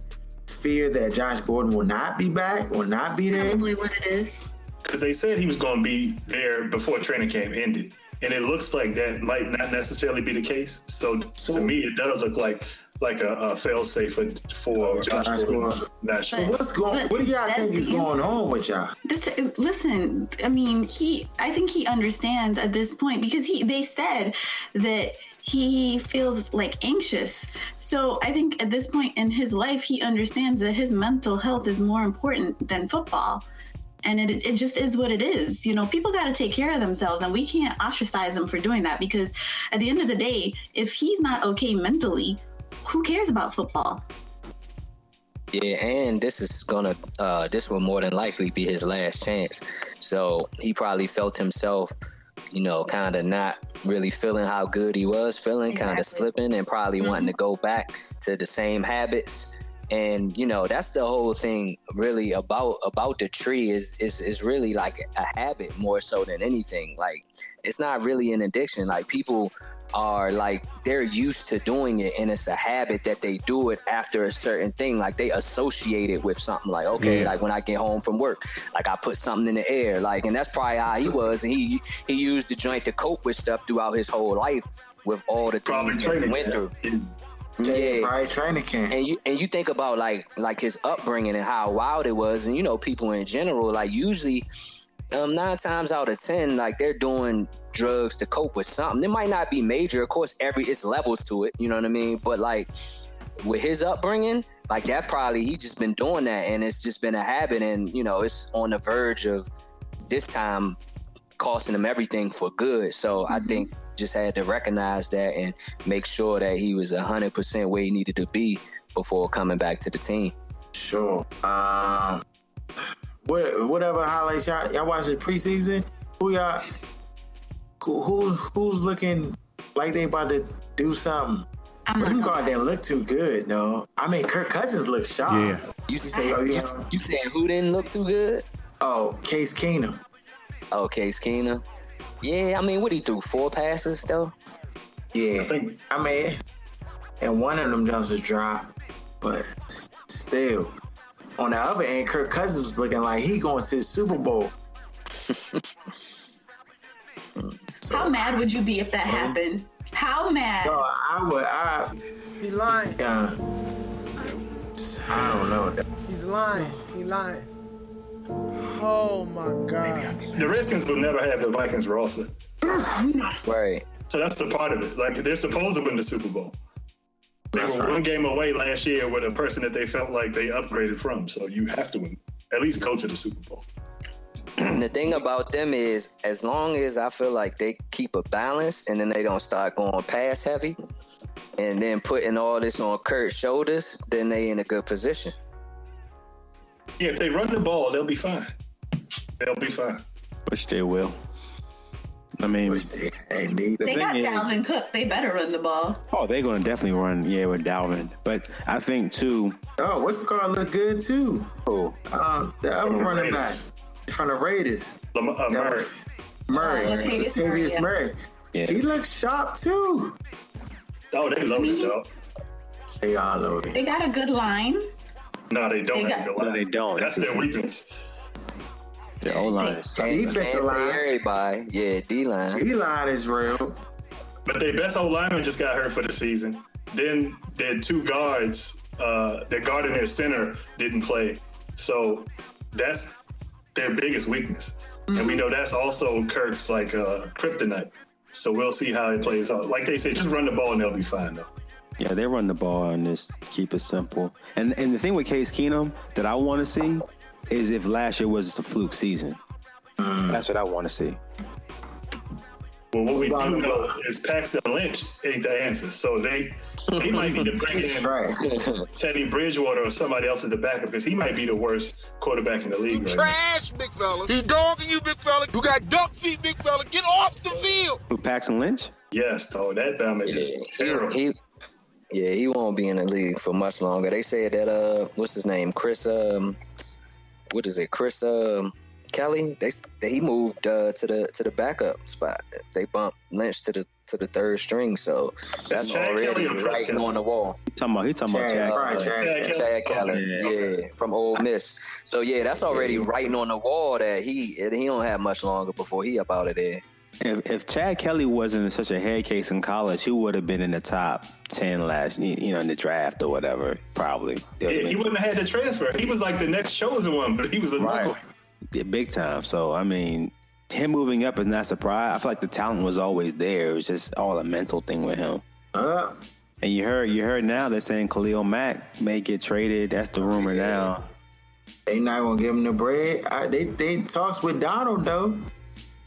fear that Josh Gordon will not be back, will not be there? Probably what it is. because they said he was going to be there before training camp ended, and it looks like that might not necessarily be the case. So, So- to me, it does look like like a, a fail safe for, for Josh Josh Gordon. Gordon. Not sure. What's going? But What do y'all think is going on with y'all? This is, listen, I mean, he. I think he understands at this point because he. They said that he feels like anxious. So I think at this point in his life, he understands that his mental health is more important than football. And it, it just is what it is. You know, people got to take care of themselves, and we can't ostracize them for doing that because at the end of the day, if he's not okay mentally, who cares about football? Yeah, and this is gonna uh this will more than likely be his last chance. So he probably felt himself, you know, kind of not really feeling how good he was feeling, kind of slipping and probably mm-hmm. wanting to go back to the same habits. And you know, that's the whole thing really about about the tree is is is really like a habit more so than anything. Like it's not really an addiction. Like people are like they're used to doing it and it's a habit that they do it after a certain thing like they associate it with something like okay like when i get home from work like i put something in the air like and that's probably how he was and he he used the joint to cope with stuff throughout his whole life with all the Probably things that he training went through camp. Yeah, Yeah. probably training camp. and you and you think about like like his upbringing and how wild it was and you know people in general like usually um nine times out of ten like they're doing drugs to cope with something. It might not be major. Of course every it's levels to it you know what i mean? But like with his upbringing like that probably he just been doing that and it's just been a habit and you know it's on the verge of this time costing him everything for good. So i think just had to recognize that and make sure that he was 100% where he needed to be before coming back to the team. Sure. Um, what, whatever highlights y'all, y'all watching preseason? Who y'all? Who, who who's looking like they about to do something? I'm But them not guard gonna didn't look too good, though. I mean, Kirk Cousins looked sharp. Yeah. you You say, oh you, yeah. you saying who didn't look too good Oh, Case Keenum. oh case keenum yeah i mean what he threw four passes though Yeah. I think I mean, and one of them jumps was dropped, but still. On the other end, Kirk Cousins was looking like he going to the Super Bowl. How mad would you be if that happened? How mad? So I would, I, He lying. uh, I don't know. He's lying. He lying. Oh my god. the Redskins will never have the Vikings roster. right So that's the part of it. Like they're supposed to win the Super Bowl. They That's were right. one game away last year with a person that they felt like they upgraded from. So you have to win, at least go to the Super Bowl. the thing about them is as long as i feel like they keep a balance and then they don't start going pass heavy and then putting all this on Kirk's shoulders then they in a good position Yeah, if they run the ball, they'll be fine. They'll be fine. Which they will. I mean, Which they, they need. They thing got is- Dalvin Cook. They better run the ball. oh, they're going to definitely run, yeah, with Dalvin. But I think, too, Oh, what's called look good too. oh, Um, the other running back Raiders. from the Raiders, Lam- uh, That Murray. was Murray, Oh, Latavius Latavius Murray, yeah. Murray. Yeah. He looks sharp too. Oh, they loaded, dog. They all loaded. They got a good line. No, they don't They have got- the line. No, they don't. That's their weakness. The O line is Can't, Defensive can't line. play everybody yeah d-line D line is real. But their best old lineman just got hurt for the season. Then their two guards, uh, their guard and their center didn't play. So that's their biggest weakness. And we know that's also Kirk's like uh, kryptonite. So we'll see how it plays out. Like they said, just run the ball and they'll be fine though. Yeah, they run the ball and just keep it simple. And and the thing with Case Keenum that I want to see is if last year was just a fluke season. That's what I want to see. Well, what we Run do know is Paxton Lynch ain't the answer. So they they might need to bring That's in right. Teddy Bridgewater or somebody else as the backup because he might be the worst quarterback in the league right now. Trash, big fella. He dogging you, big fella. You got duck feet, big fella. Get off the field. Who Paxton Lynch? Yes, though that Bama Yeah, is terrible. he, he, yeah, he won't be in the league for much longer. They said that uh, what's his name, Chris? Um, what is it, Chris? Um, Kelly. They that he moved uh, to the to the backup spot. They bumped Lynch to the to the third string, so that's Chad already Kelly writing on the wall. He talking about he talking about Chad, Chad. right, Uh, Chad. Chad Chad Kelly. Kelly, Okay. yeah, from Ole Miss. So yeah, that's already writing on the wall that he he don't have much longer before he up out of there. If, if Chad Kelly wasn't such a head case in college, he would have been in the top ten last, you know, in the draft or whatever. Probably. Yeah, he wouldn't have had to transfer. He was like the next chosen one, but he was a Right. knuckle. Yeah, big time. So I mean, him moving up is not a surprise. I feel like the talent was always there. It was just all a mental thing with him. Uh, And you heard, you heard now they're saying Khalil Mack may get traded. That's the rumor now. they not gonna give him the bread. I, they they talks with Donald though.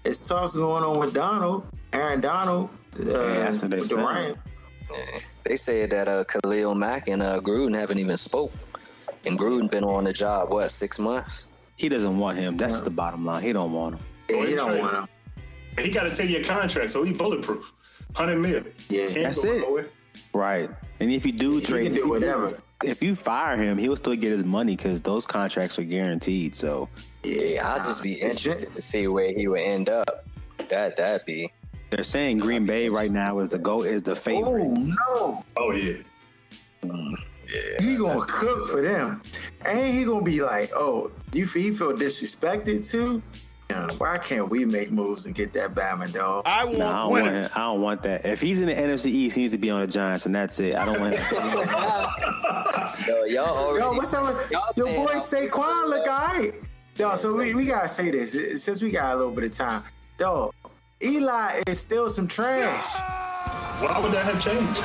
It's talks going on with Donald, Aaron Donald. Uh, that's they with the said. They said that uh, Khalil Mack and uh, Gruden haven't even spoke. And Gruden been on the job what six months? He doesn't want him. That's the bottom line. He don't want him. Yeah, he don't want him. He got a 10 year contract, so he bulletproof. 100 mil. Yeah, He ain't That's it. nowhere. Right. And if you do He trade, can do whatever. if you fire him, he'll still get his money because those contracts are guaranteed. So Yeah, I'd just be interested to see where he would end up. That that'd be. they're saying Green Bay right now is the go is the favorite. Oh no, Oh, yeah. Mm, yeah. he gonna cook for them, and he gonna be like, "Oh, do you feel, he feel disrespected too? Yeah, why can't we make moves and get that Batman dog? I want No, I don't want winners. him. I don't want that. If he's in the NFC East, he needs to be on the Giants, and that's it. I don't want him. Yo, y'all already. Yo, what's up? with- y'all Your paying boy out- Saquon look alright. Yo, so we, we gotta say this since we got a little bit of time. Dog, Eli is still some trash. Why would that have changed?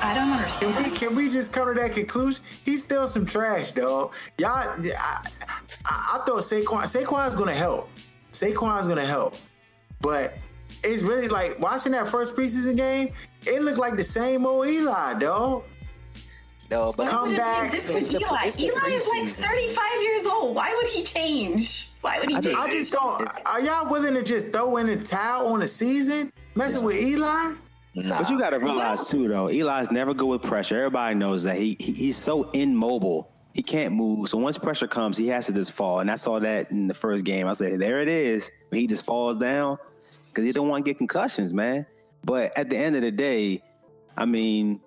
I don't understand. Can we understand. can we just come to that conclusion? He's still some trash, dog. Y'all, I, I, I thought Saquon Saquon's gonna help. Saquon's gonna help, but it's really like watching that first preseason game. It looked like the same old Eli, dog. No, but Come Would it be back. different It's Eli. the Eli is like 35 years old. Why would he change? Why would he change? I just don't. Are y'all willing to just throw in a towel on a season, messing with Eli? nah. But you got to realize too, though, Eli's never good with pressure. Everybody knows that he, he he's so immobile. He can't move. So once pressure comes, he has to just fall. And I saw that in the first game. I said, there it is. He just falls down because he don't want to get concussions, man. But at the end of the day, I mean,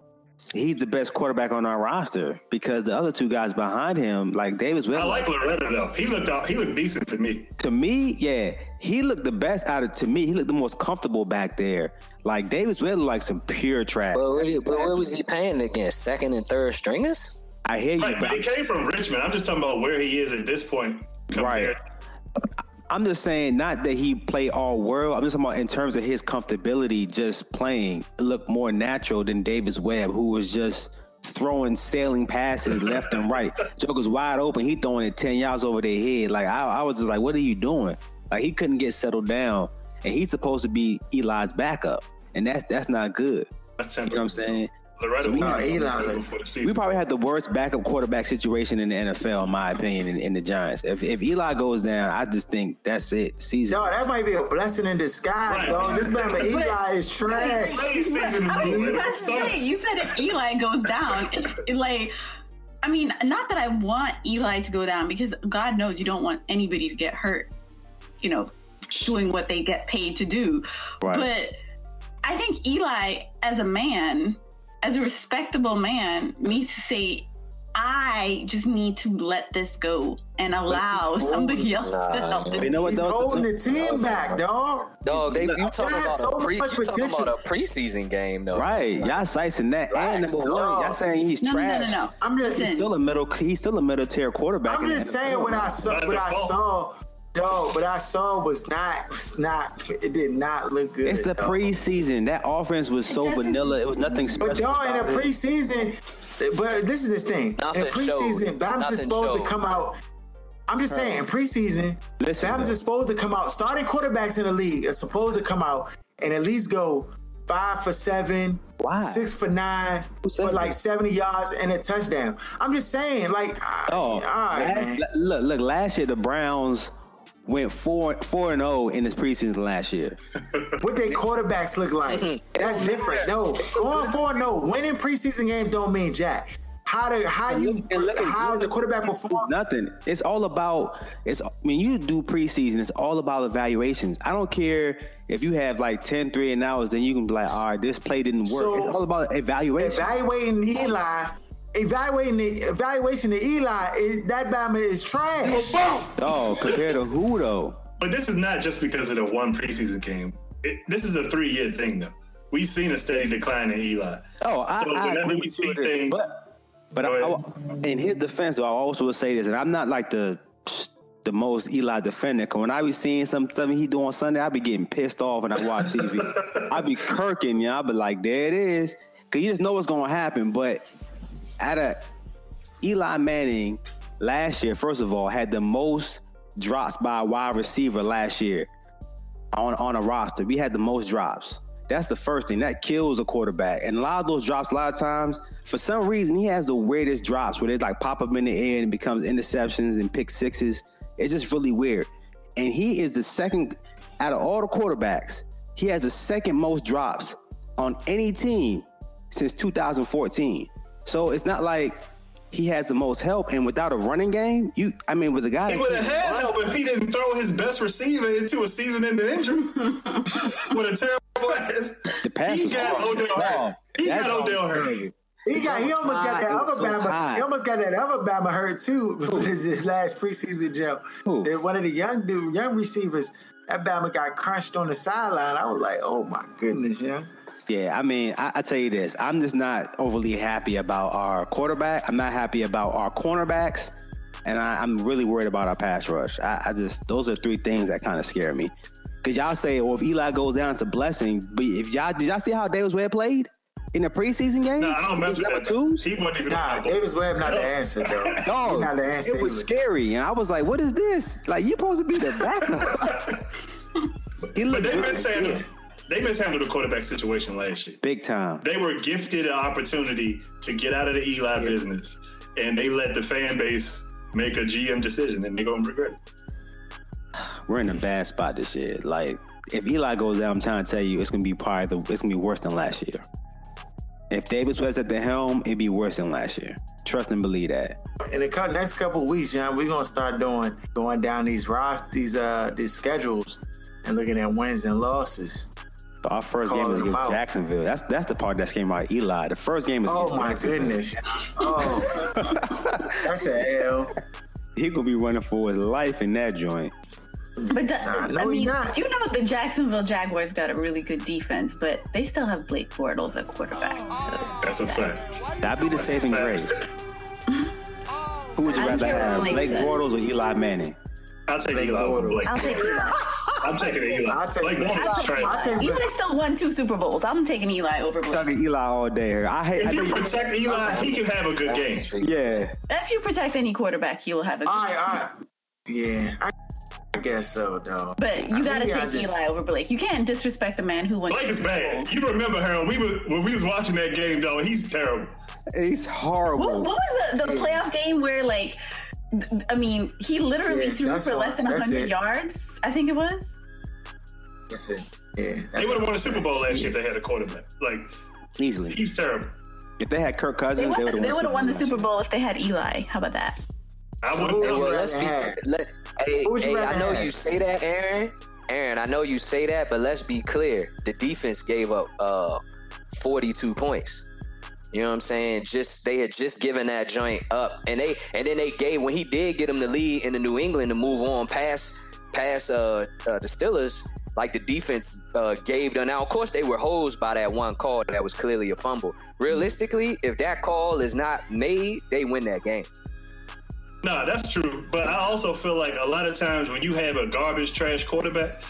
he's the best quarterback on our roster because the other two guys behind him, like Davis Well, I like Lauletta though. He looked out, he looked decent to me. to me, yeah, he looked the best out of. To me, he looked the most comfortable back there. Like Davis Webb, looked like some pure trash. But what, but what was he paying against? Second and third stringers? I hear you, Right, but but he came from Richmond. I'm just talking about where he is at this point. compared- I'm just saying, not that he played all world. I'm just talking about in terms of his comfortability just playing. It looked more natural than Davis Webb, who was just throwing sailing passes left and right. Joker's wide open. He throwing it 10 yards over their head. Like, I, I was just like, what are you doing? Like, he couldn't get settled down. And he's supposed to be Eli's backup. And that's that's not good. That's You know what I'm saying? Lauletta So we- was No, Eli before the season. We probably had the worst backup quarterback situation in the NFL, in my opinion, in, in the Giants. If, if Eli goes down, I just think that's it. Season. Dog, that might be a blessing in disguise, Right. dog. This man, but Eli is trash. I was is about to you said if Eli goes down, if, it, like, I mean, not that I want Eli to go down because God knows you don't want anybody to get hurt, you know, doing what they get paid to do. Right. But I think Eli, as a man, as a respectable man, needs to say, I just need to let this go and allow somebody else to help this. You know what, He's though? holding the team back, dog. Dog, they, you talking Y'all have about so a pre, you talking about a preseason game though. Right, y'all slicing that. And number one, y'all saying he's No, no, trash. no, no, no. I'm just- Listen, He's still a middle. He's still a middle tier quarterback. I'm just saying what I saw. What I saw, dog. What I saw was not, was not. It did not look good. It's the dog. preseason. That offense was so doesn't- vanilla. It was nothing special. But dog, in about the it. preseason, but this is this thing. Nothing in preseason, showed. Bams Nothing is supposed showed. to come out. I'm just saying, in preseason, Listen, Bams man. is supposed to come out. Starting quarterbacks in the league are supposed to come out and at least go five for seven, Why? six for nine, Who for like that? 70 yards and a touchdown. I'm just saying, like, Oh, all right, last- man. look, look. Last year the Browns went four four and zero in this preseason last year. What their quarterbacks look like. That's different. No, going for no. Oh, winning preseason games don't mean jack. How do how you And look how the quarterback performs. Nothing. It's all about. It's when you do preseason. It's all about evaluations. I don't care if you have like 10 three and outs. Then you can be like, all right, this play didn't work. So, it's all about evaluation. Evaluating Eli, evaluating the evaluation of Eli is that Bama is trash. oh, compared to who though? But this is not just because of the one preseason game. It, this is a three year thing, though. We've seen a steady decline in Eli. Oh, I, So I whenever agree we with you see with things- But but I, I- in his defense, though, I also would say this, and I'm not like the the most Eli defender. Cause when I be seeing some something he do on Sunday, I be getting pissed off when I watch TV. I be kirking, yeah. I be like, there it is, because you just know what's gonna happen. But at of Eli Manning last year, first of all, had the most drops by a wide receiver last year on, on a roster. We had the most drops. That's the first thing. That kills a quarterback. And a lot of those drops, a lot of times, for some reason he has the weirdest drops where they like pop up in the air and it becomes interceptions and pick sixes. It's just really weird. And he is the second out of all the quarterbacks. He has the second most drops on any team since 2014. So it's not like he has the most help. And without a running game, you I mean with a guy He would have had help if he didn't throw his best receiver into a season-ending injury with a terrible ass. the pass He got hard. Odell hurt. He That got Odell hurt. Nigga. He got. He almost got that It other so Bama. high. He almost got that other Bama hurt too. this last preseason jump. Who? One of the young dude, young receivers. That Bama got crunched on the sideline. I was like, oh my goodness, yeah. Yeah, I mean, I, I tell you this, I'm just not overly happy about our quarterback. I'm not happy about our cornerbacks, and I, I'm really worried about our pass rush. I, I just those are three things that kind of scare me. Cause y'all say, well, if Eli goes down, it's a blessing. But if y'all did y'all see how Davis Webb played in the preseason game? No, I don't mess with Number that. twos? He wasn't even Nah, Davis Webb not the answer though. Dog, He not the answer. it was either. scary, and I was like, "What is this? Like, you're supposed to be the backup?" he But looked they really mishandled, good. They mishandled the quarterback situation last year. big time. They were gifted an opportunity to get out of the Eli business, and they let the fan base make a GM decision, and they're gonna regret it. we're in a bad spot this year. Like, if Eli goes down, I'm trying to tell you, it's gonna be probably the, it's gonna be worse than last year. If Davis was at the helm, it'd be worse than last year. Trust and believe that. in the next couple weeks, John, we're gonna start doing going down these rost these uh these schedules and looking at wins and losses. But our first game Calling is against out. Jacksonville. That's that's the part that's came out Eli. The first game is Oh my goodness! Oh, that's an L. He gonna be running for his life in that joint. But the, Nah, no, I mean, not. you know the Jacksonville Jaguars got a really good defense, but they still have Blake Bortles at quarterback. Oh, so That's a fact. That'd be the saving grace. Who would you I rather have, Blake Blake. Bortles or Eli Manning? I'll take Eli over I'll take Eli. I'm taking Eli. I'll take Blake Blake. Bortles I'll take trash. I'll take Eli. Blake. Still won two Super Bowls. I'm taking Eli over Blake. Talking Eli all day here. I hate. I If you think, protect Eli, he can have a good game. yeah, If you protect any quarterback, you will have a good All right, all right. Yeah, I, I guess so, though. But you got to take just- Eli over Blake. You can't disrespect the man who won. Blake two is Super bad. Bowls. You remember Harold? We was when we was watching that game, though. He's terrible. he's horrible. What, what was the, the playoff game where, like, th- I mean, he literally Yeah, threw for less than that's 100 it. yards? I think it was. That's it. Yeah, They would have won a Super Bowl last year if they had a quarterback. Like Easily. he's terrible. If they had Kirk Cousins, they would would have have won the Super. Bowl if they had Eli. How about that? I would. would Hey, well, let's be. have? Let, hey, Who would hey, I know have? you say that, Aaron. Aaron, I know you say that, but let's be clear. The defense gave up uh, 42 points. You know what I'm saying? Just they had just given that joint up, and they and then they gave when he did get him the lead in the New England to move on past past uh, uh, the Steelers. Like the defense uh, gave them. Now, of course, they were hosed by that one call that was clearly a fumble. Realistically, if that call is not made, they win that game. No, that's true. But I also feel like a lot of times when you have a garbage trash quarterback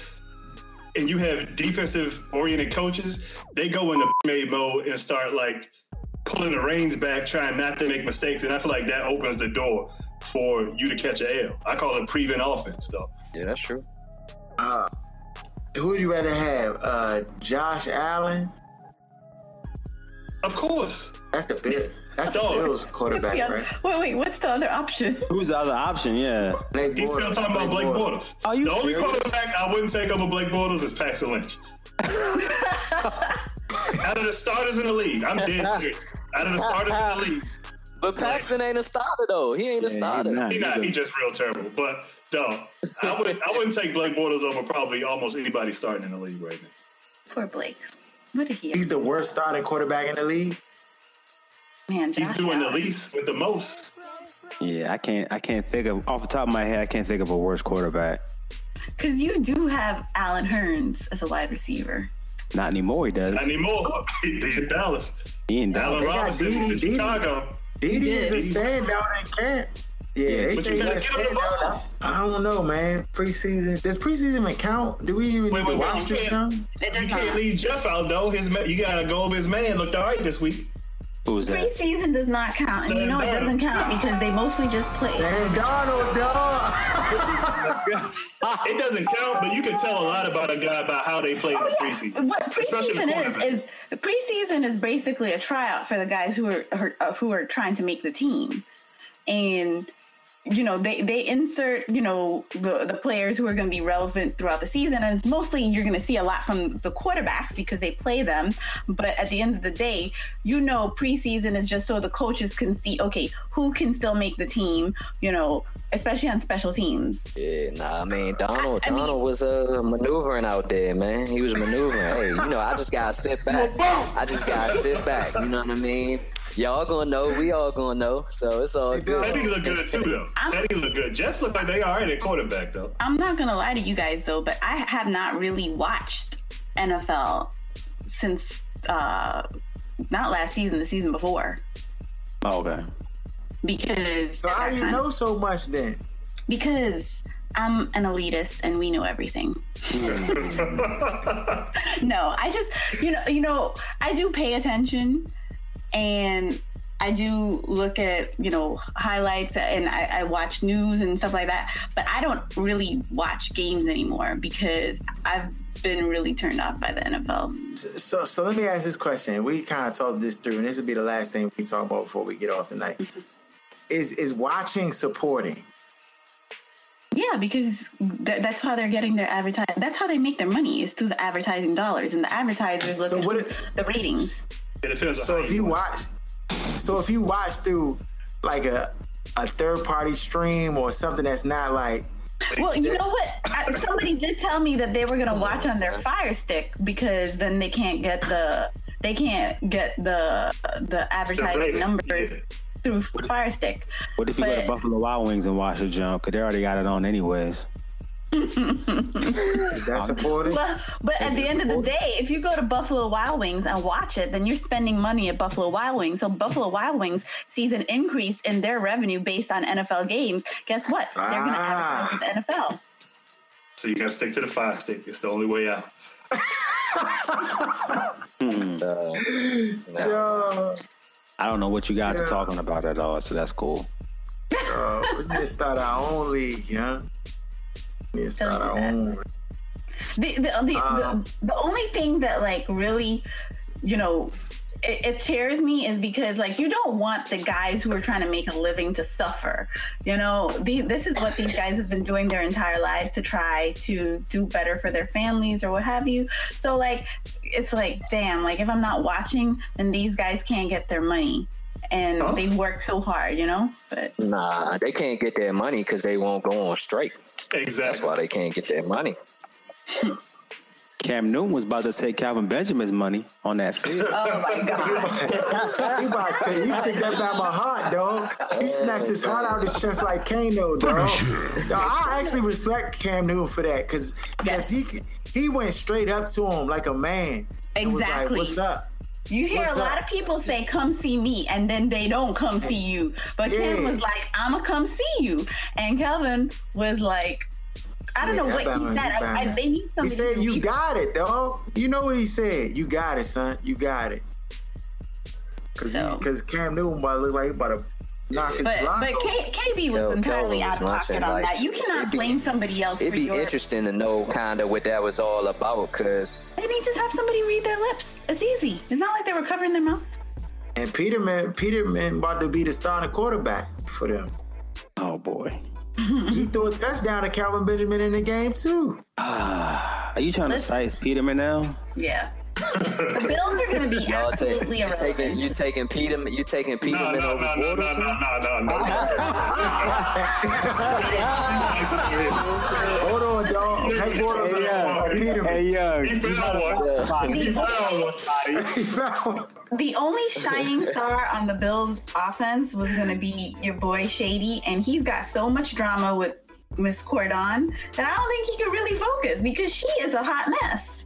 and you have defensive oriented coaches, they go into made mode and start like pulling the reins back, trying not to make mistakes. And I feel like that opens the door for you to catch a L. I call it prevent offense, though. Yeah, that's true. Uh, who would you rather have? Uh, Josh Allen? Of course. That's the Bill. That's the Dog. Bills quarterback, Yeah. right? Wait, wait, what's the other option? Who's the other option? Yeah. Blake He's still talking about Blake Bortles. Are you the only serious? quarterback I wouldn't take over Blake Bortles is Paxton Lynch. Out of the starters in the league, I'm dead serious. Out of the starters in the league, But Paxton ain't a starter though. He ain't a starter. he's not. he not. He just real terrible. But no, I would. I wouldn't take Blake Bortles over probably almost anybody starting in the league right now. Poor Blake. What did he? He's the worst starting quarterback in the league. Man, He's Josh doing the least with the most. Yeah, I can't. I can't think of off the top of my head. I can't think of a worse quarterback. Because you do have Allen Hurns as a wide receiver. Not anymore. He does. Not anymore. He in Dallas. He ain't Allen down. got Robinson Didi, in Didi. Chicago. Didi is a standout in camp. Yeah, Yeah, they but say you he's a gotta get him the standout. ball. I don't know, man. Preseason. Does preseason even count? Do we even Wait, need to wait, wait. watch You can't. It you can't leave Jeff out though. His ma- you gotta go over his man. Looked all right this week. Who's that? Preseason does not count, and you know it doesn't count because they mostly just play. Sam Darnold, dog. it doesn't count, but you can tell a lot about a guy about how they play in the preseason. What Especially the preseason is is preseason is basically a tryout for the guys who are, are uh, who are trying to make the team, and you know they they insert you know the the players who are going to be relevant throughout the season, and it's mostly you're going to see a lot from the quarterbacks because they play them. But at the end of the day, you know preseason is just so the coaches can see okay who can still make the team, you know, especially on special teams. Yeah, nah, I mean Darnold. I mean- Darnold was uh, maneuvering out there, man. He was maneuvering. hey, you know, I just gotta sit back. I just gotta sit back. You know what I mean? Y'all gonna know. We all gonna know. So it's all good. Teddy look good too, though. I'm- Teddy look good. Jets look like they all right at quarterback, though. I'm not gonna lie to you guys though, but I have not really watched NFL since uh not last season, the season before. Oh, okay. Because So how at that you time- know so much then? because I'm an elitist and we know everything. no, I just you know you know I do pay attention and I do look at you know highlights and I, I watch news and stuff like that, but I don't really watch games anymore because I've been really turned off by the NFL. So, so let me ask this question. We kind of talked this through, and this will be the last thing we talk about before we get off tonight. Is is watching supporting? Yeah, because th- that's how they're getting their advertising. That's how they make their money is through the advertising dollars, and the advertisers look So at what is- the ratings. It depends on So how if you watch, so if you watch through like a a third party stream or something that's not like Well, you know what? I, somebody did tell me that they were gonna watch on their Fire Stick because then they can't get the they can't get the the advertising rating, numbers yeah. through Fire Stick. What if you go to Buffalo Wild Wings and watch the jump? Because they already got it on anyways. Is that supporting? But but at the end of the day, if you go to Buffalo Wild Wings and watch it, then you're spending money at Buffalo Wild Wings. So Buffalo Wild Wings sees an increase in their revenue based on NFL games. Guess what? They're going to Ah. advertise with the NFL. So you got to stick to the fire stick. It's the only way out. Uh, nah. Yo, I don't know what you guys Yeah. are talking about at all, so that's cool. uh, we need to start our own league, yeah. We need to start Don't our do that. own. the the the, Um, the the only thing that like really you know it, it tears me is because like you don't want the guys who are trying to make a living to suffer you know the, this is what these guys have been doing their entire lives to try to do better for their families or what have you so like it's like damn like if i'm not watching then these guys can't get their money and Huh? they work so hard you know but Nah, they can't get their money because they won't go on strike. That's why they can't get their money. Cam Newton was about to take Kelvin Benjamin's money on that field. oh my god You about to say you took that by my heart, dog. He snatched his heart out of his chest like Kano, dog. dog I actually respect Cam Newton for that because Yes. he he went straight up to him like a man. and was like, Exactly. What's up? You hear What's a lot up? of people say, "Come see me," and then they don't come see you. But Yeah. was like, "I'ma come see you," and Kelvin was like, "I don't Yeah, know what he said. I, I, they need He said, "You got it, dog." You know what he said? You got it, son. You got it. Cause, So- cause Cam Newton about to look like he about to knock his But block but off. K, KB was Yo, entirely Kelvin out of pocket lunching, on like, that. You cannot be- blame somebody else for that. It'd for be your. interesting to know kind of what that was all about because They need to have somebody read their lips. It's easy. It's not like they were covering their mouth. And Peterman, Peterman about to be the starting quarterback for them. Oh boy. he threw a touchdown to Kelvin Benjamin in the game too. Ah, are you trying to Listen. cite Peterman now? Yeah. The Bills are going to be y'all take, absolutely you taking irrelevant. you taking Peter you taking No, no, Peterman no, over no, no, Bortles? no, no, no, Hold on, dog. Hey, Bortles, Hey, uh, Peterman. young. He found one. He found one. He found- The only shining star on the Bills offense was going to be your boy Shady, and he's got so much drama with Miss Cordon that I don't think he could really focus because she is a hot mess.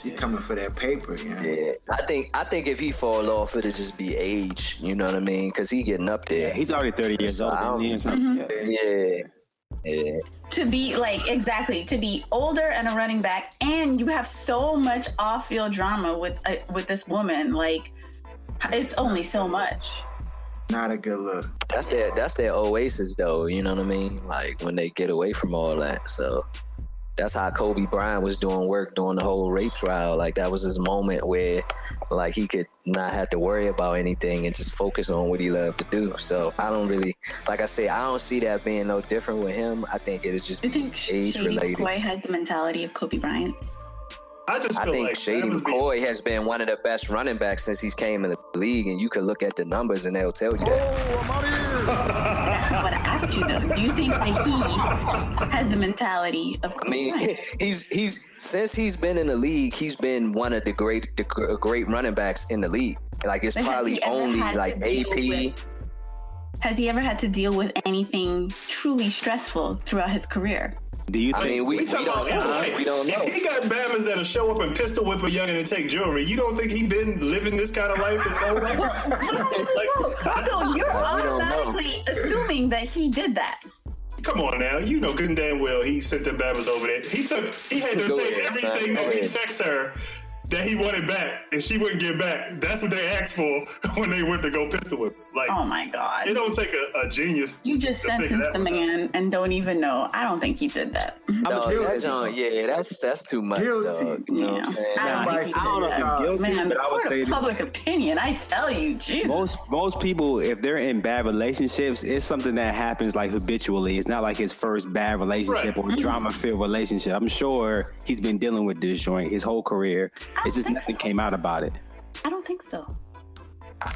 She coming for that paper, yeah. Yeah, I think I think if he fall off, it'll just be age. You know what I mean? Because he getting up there. He's already 30 years old. isn't he. Yeah. Yeah, yeah. To be like exactly to be older and a running back, and you have so much off-field drama with uh, with this woman. Like it's only so much. Not a good look. that's their that's their oasis though. You know what I mean? Like when they get away from all that. So that's how Kobe Bryant was doing work during the whole rape trial. Like that was his moment where like he could not have to worry about anything and just focus on what he loved to do. So I don't really like I say I don't see that being no different with him. I think it'll just Do you be think age Shady related. McCoy has the mentality of Kobe Bryant? I just I think like Shady that was being- McCoy has been one of the best running backs since he's came in the league, and you could look at the numbers and they'll tell you that. That's what I asked you though. Do you think that he has the mentality of I mean, he's he's since he's been in the league, he's been one of the great the great running backs in the league. Like it's But probably only like AP. with- Has he ever had to deal with anything truly stressful throughout his career? Do you I think? mean, we, We we talking don't about know. him. We don't know. He got Bama's that'll show up and pistol whip a youngin and take jewelry. You don't think he been living this kind of life his whole life? Like, so you're we don't know. automatically assuming that he did that. Come on now, you know good and damn well he sent them Bama's over there. He took, he had to take ahead, everything Go that he ahead. texted her that he wanted back, and she wouldn't get back. That's what they asked for when they went to go pistol whip. Him. Like, Oh my god. it don't take a, a genius. You just to figure sentenced the one out. man and don't even know. I don't think he did that. No, guilty. that's on, yeah, that's that's too much, Guilty. dog. You know what I'm saying? I don't Nah, think he I don't know if he's guilty, Man, but I would say of that- public opinion, I tell you, Jesus. Most most people, if they're in bad relationships, it's something that happens like habitually. It's not like his first bad relationship Right. or mm-hmm. drama filled relationship. I'm sure he's been dealing with this joint his whole career. It's just nothing so. came out about it. I don't think so.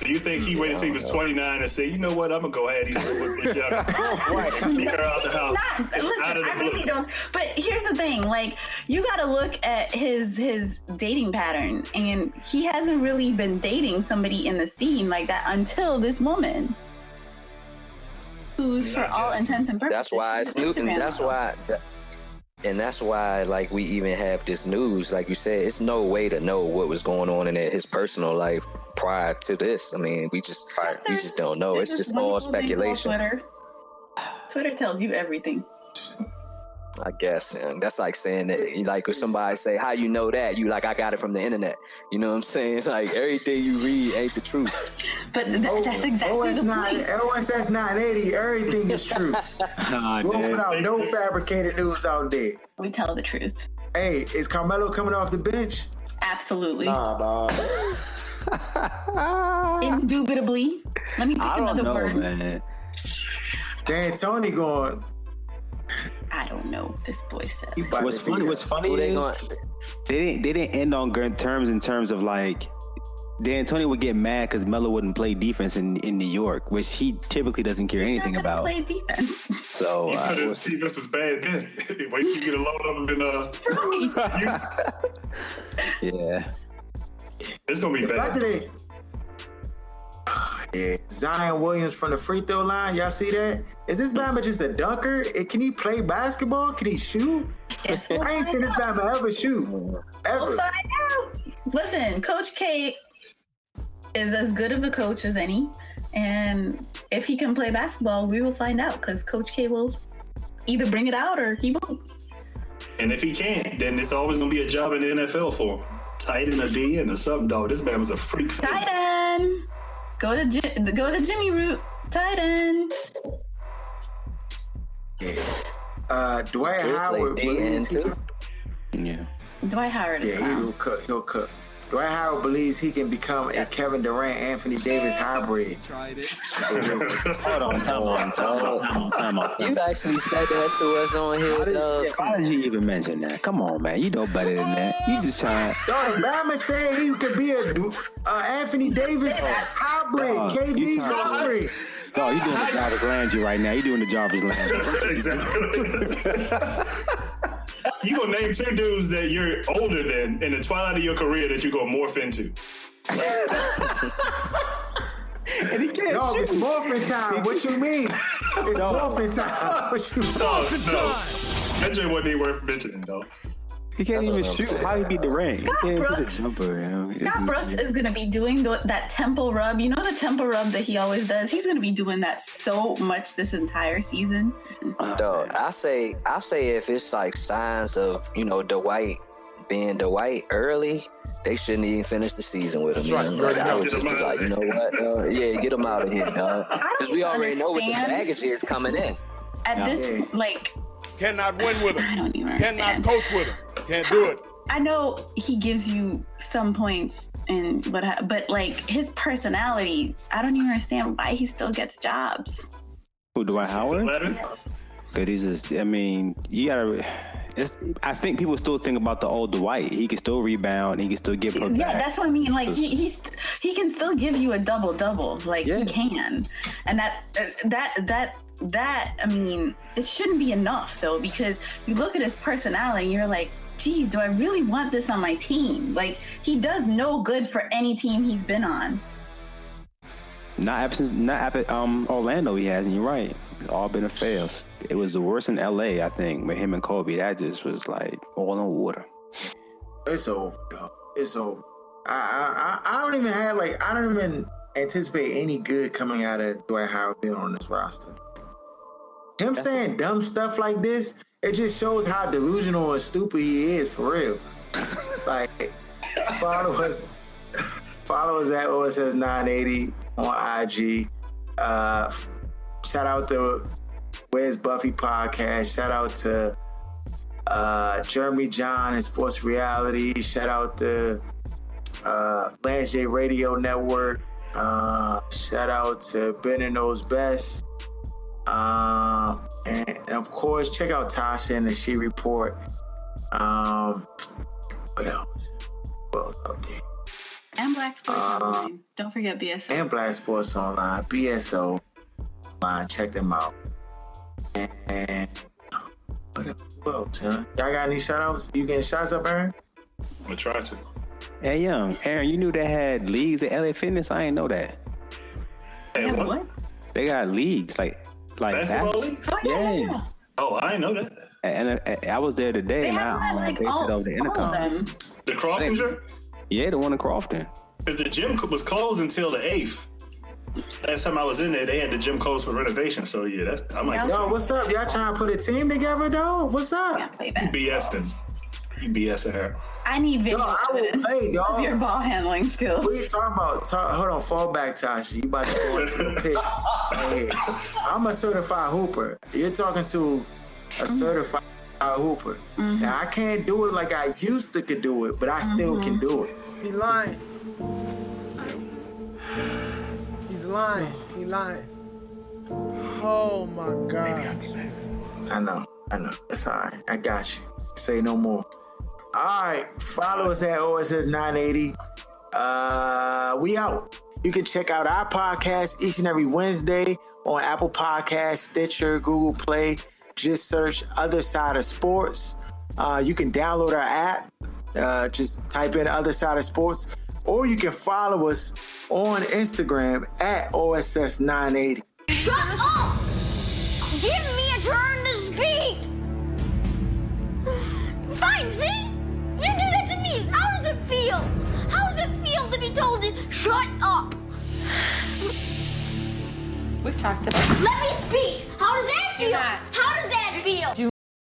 Do you think he waited until he was 29 and said, you know what, I'm going to go ahead and with this young. Kick her out the house. Not, listen, out of the I really don't. But here's the thing: like, you got to look at his his dating pattern, and he hasn't really been dating somebody in the scene like that until this woman, who's for all intents and purposes. That's why she's it's an and that's why, that- and that's why, like we even have this news. Like you said, it's no way to know what was going on in his personal life prior to this. I mean, we just we just don't know. It's just all wonderful thing called speculation. Twitter. Twitter tells you everything. I guess, and that's like saying that, like, if somebody say, "How you know that?" You like, I got it from the internet. You know what I'm saying? It's Like everything you read ain't the truth. But th- that's oh, exactly OS the nine, point. OSS nine eighty. Everything is true. Nah, We won't put out no fabricated news out there. We tell the truth. Hey, is Carmelo coming off the bench? Absolutely. Nah, dog. Indubitably. Let me pick I don't another know, word. man. D'Antoni going. I don't know. This boy said. He about What's funny? What's funny Who they is going? they didn't they didn't end on good terms in terms of like D'Antoni would get mad because Melo wouldn't play defense in, in New York, which he typically doesn't care anything about. Play defense. So He uh, put his defense was bad then. Wait till you get a load of them in uh, yeah, It's going to be The fact bad. that they. Yeah, Zion Williams from the free throw line. Y'all see that? Is this Bama just a dunker? Eh, Can he play basketball? Can he shoot? Yes, we'll I ain't seen this out. Bama ever shoot. We'll find out. Listen, Coach K is as good of a coach as any, and if he can play basketball, we will find out because Coach K will either bring it out or he won't. And if he can't, then it's always going to be a job in the NFL for him. Tight end, a D, and or something, dog. This man was a freak. Tight end. Go to Ji- go the Jimmy route. Tight end. Uh, Dwight Could Howard. D believes and he two. can- yeah. Dwight Howard is Yeah, yeah, he'll cook. He'll cook. Dwight Howard believes he can become a Kevin Durant, Anthony Davis hybrid. Hold on, time on, time on, time on, time on. You actually said that to us on here, Why dog. did, why did you even mention that? Come on, man. You know better than that. You just trying. Dog, Bama said he could be a uh, Anthony Davis hybrid, Dog, KD hybrid. Oh, you doing the Jarvis Landry right now. You doing the Jarvis Landry. exactly. You gonna name two dudes that you're older than in the twilight of your career that you gonna morph into. and he can't Dog, it's morphing time. What you mean? It's morphin' time. What you mean? No, no. That joint wasn't even worth mentioning, though. He can't That's even shoot. saying. How he beat Durant? He Scott can't hit Brooks. jumper. You know? Scott It's- Brooks is going to be doing the, that temple rub. You know the temple rub that he always does. He's going to be doing that so much this entire season. Dog, I say, I say, if it's like signs of you know Dwight being Dwight early, they shouldn't even finish the season with him. That's Man. right. Like, I would Get just be like, you know what? Uh, yeah, get him out of here, dog. Because we already know what the baggage is coming in. At Yeah. this, like, Cannot win with I him. don't even Cannot understand. coach with him. Can't do it. I know he gives you some points and what, ha- but like his personality, I don't even understand why he still gets jobs. Who Dwight Howard? Eleven. But he's just. I mean, you gotta. It's, I think people still think about the old Dwight. He can still rebound. He can still get put Yeah, back. that's what I mean. Like he he's he can still give you a double double. Like Yeah. he can, and that that that that I mean, it shouldn't be enough though because you look at his personality and you're like, geez, do I really want this on my team? Like he does no good for any team he's been on. Not ever since not ever um Orlando he hasn't. You're right. It's all been a fails. It was the worst in L.A. I think with him and Kobe. That just was like all and water. It's over, though. It's over. I, I I I don't even have like I don't even anticipate any good coming out of Dwight Howard being on this roster. Him saying dumb stuff like this, it just shows how delusional and stupid he is for real. like follow us, follow us at OSS 980 on IG. Uh, shout out to Where's Buffy podcast. Shout out to uh, Jeremy John and Sports Reality. Shout out to uh, Lance J Radio Network. Uh, shout out to Ben and Those Best. Um, and, and of course, check out Tasha and the She Report. Um, what else? What else out there? And Black Sports Online. Don't forget BSO. And Black Sports Online, BSO Online. Check them out. And what else? What else, huh? Y'all got any shout outs? You getting shots up, Aaron? I'm gonna try to. Hey, young Aaron, you knew they had leagues at LA Fitness. I didn't know that. Hey, Yeah, what? what? They got leagues like like Basketball that. leagues? Oh, yeah, yeah, Yeah. yeah. Oh, I didn't know that. And, and I was there today. They and have I, them like all, said over the all of intercom. them. The Croftinger? Yeah, the one in Crofton. Because the gym was closed until the 8th. Last time I was in there, they had the gym closed for renovation. So, yeah, that's, I'm like, Yeah. Yo, what's up? Y'all trying to put a team together, though? What's up? Can't play you basketball. BSing. You BSing her. I need video Yo, I will evidence play, of dog. your ball handling skills. What are you talking about? Talk, hold on, fall back, Tasha. You about to go into a pit. Hey, I'm a certified hooper. You're talking to a mm-hmm. certified hooper. Mm-hmm. Now, I can't do it like I used to could do it, but I still mm-hmm. can do it. He lying. He's lying. He lying. Oh my god. I know, I know. It's all right. I got you. Say no more. All right, follow us at OSS 980. Uh, we out. You can check out our podcast each and every Wednesday on Apple Podcasts, Stitcher, Google Play. Just search Other Side of Sports. Uh, you can download our app. Uh, just type in Other Side of Sports, or you can follow us on Instagram at OSS 980. Shut up! Give me a turn to speak! Fine, see? You do that to me. How does it feel? How does it feel to be told to shut up? We've talked about Let me speak. How does that feel? How does that feel?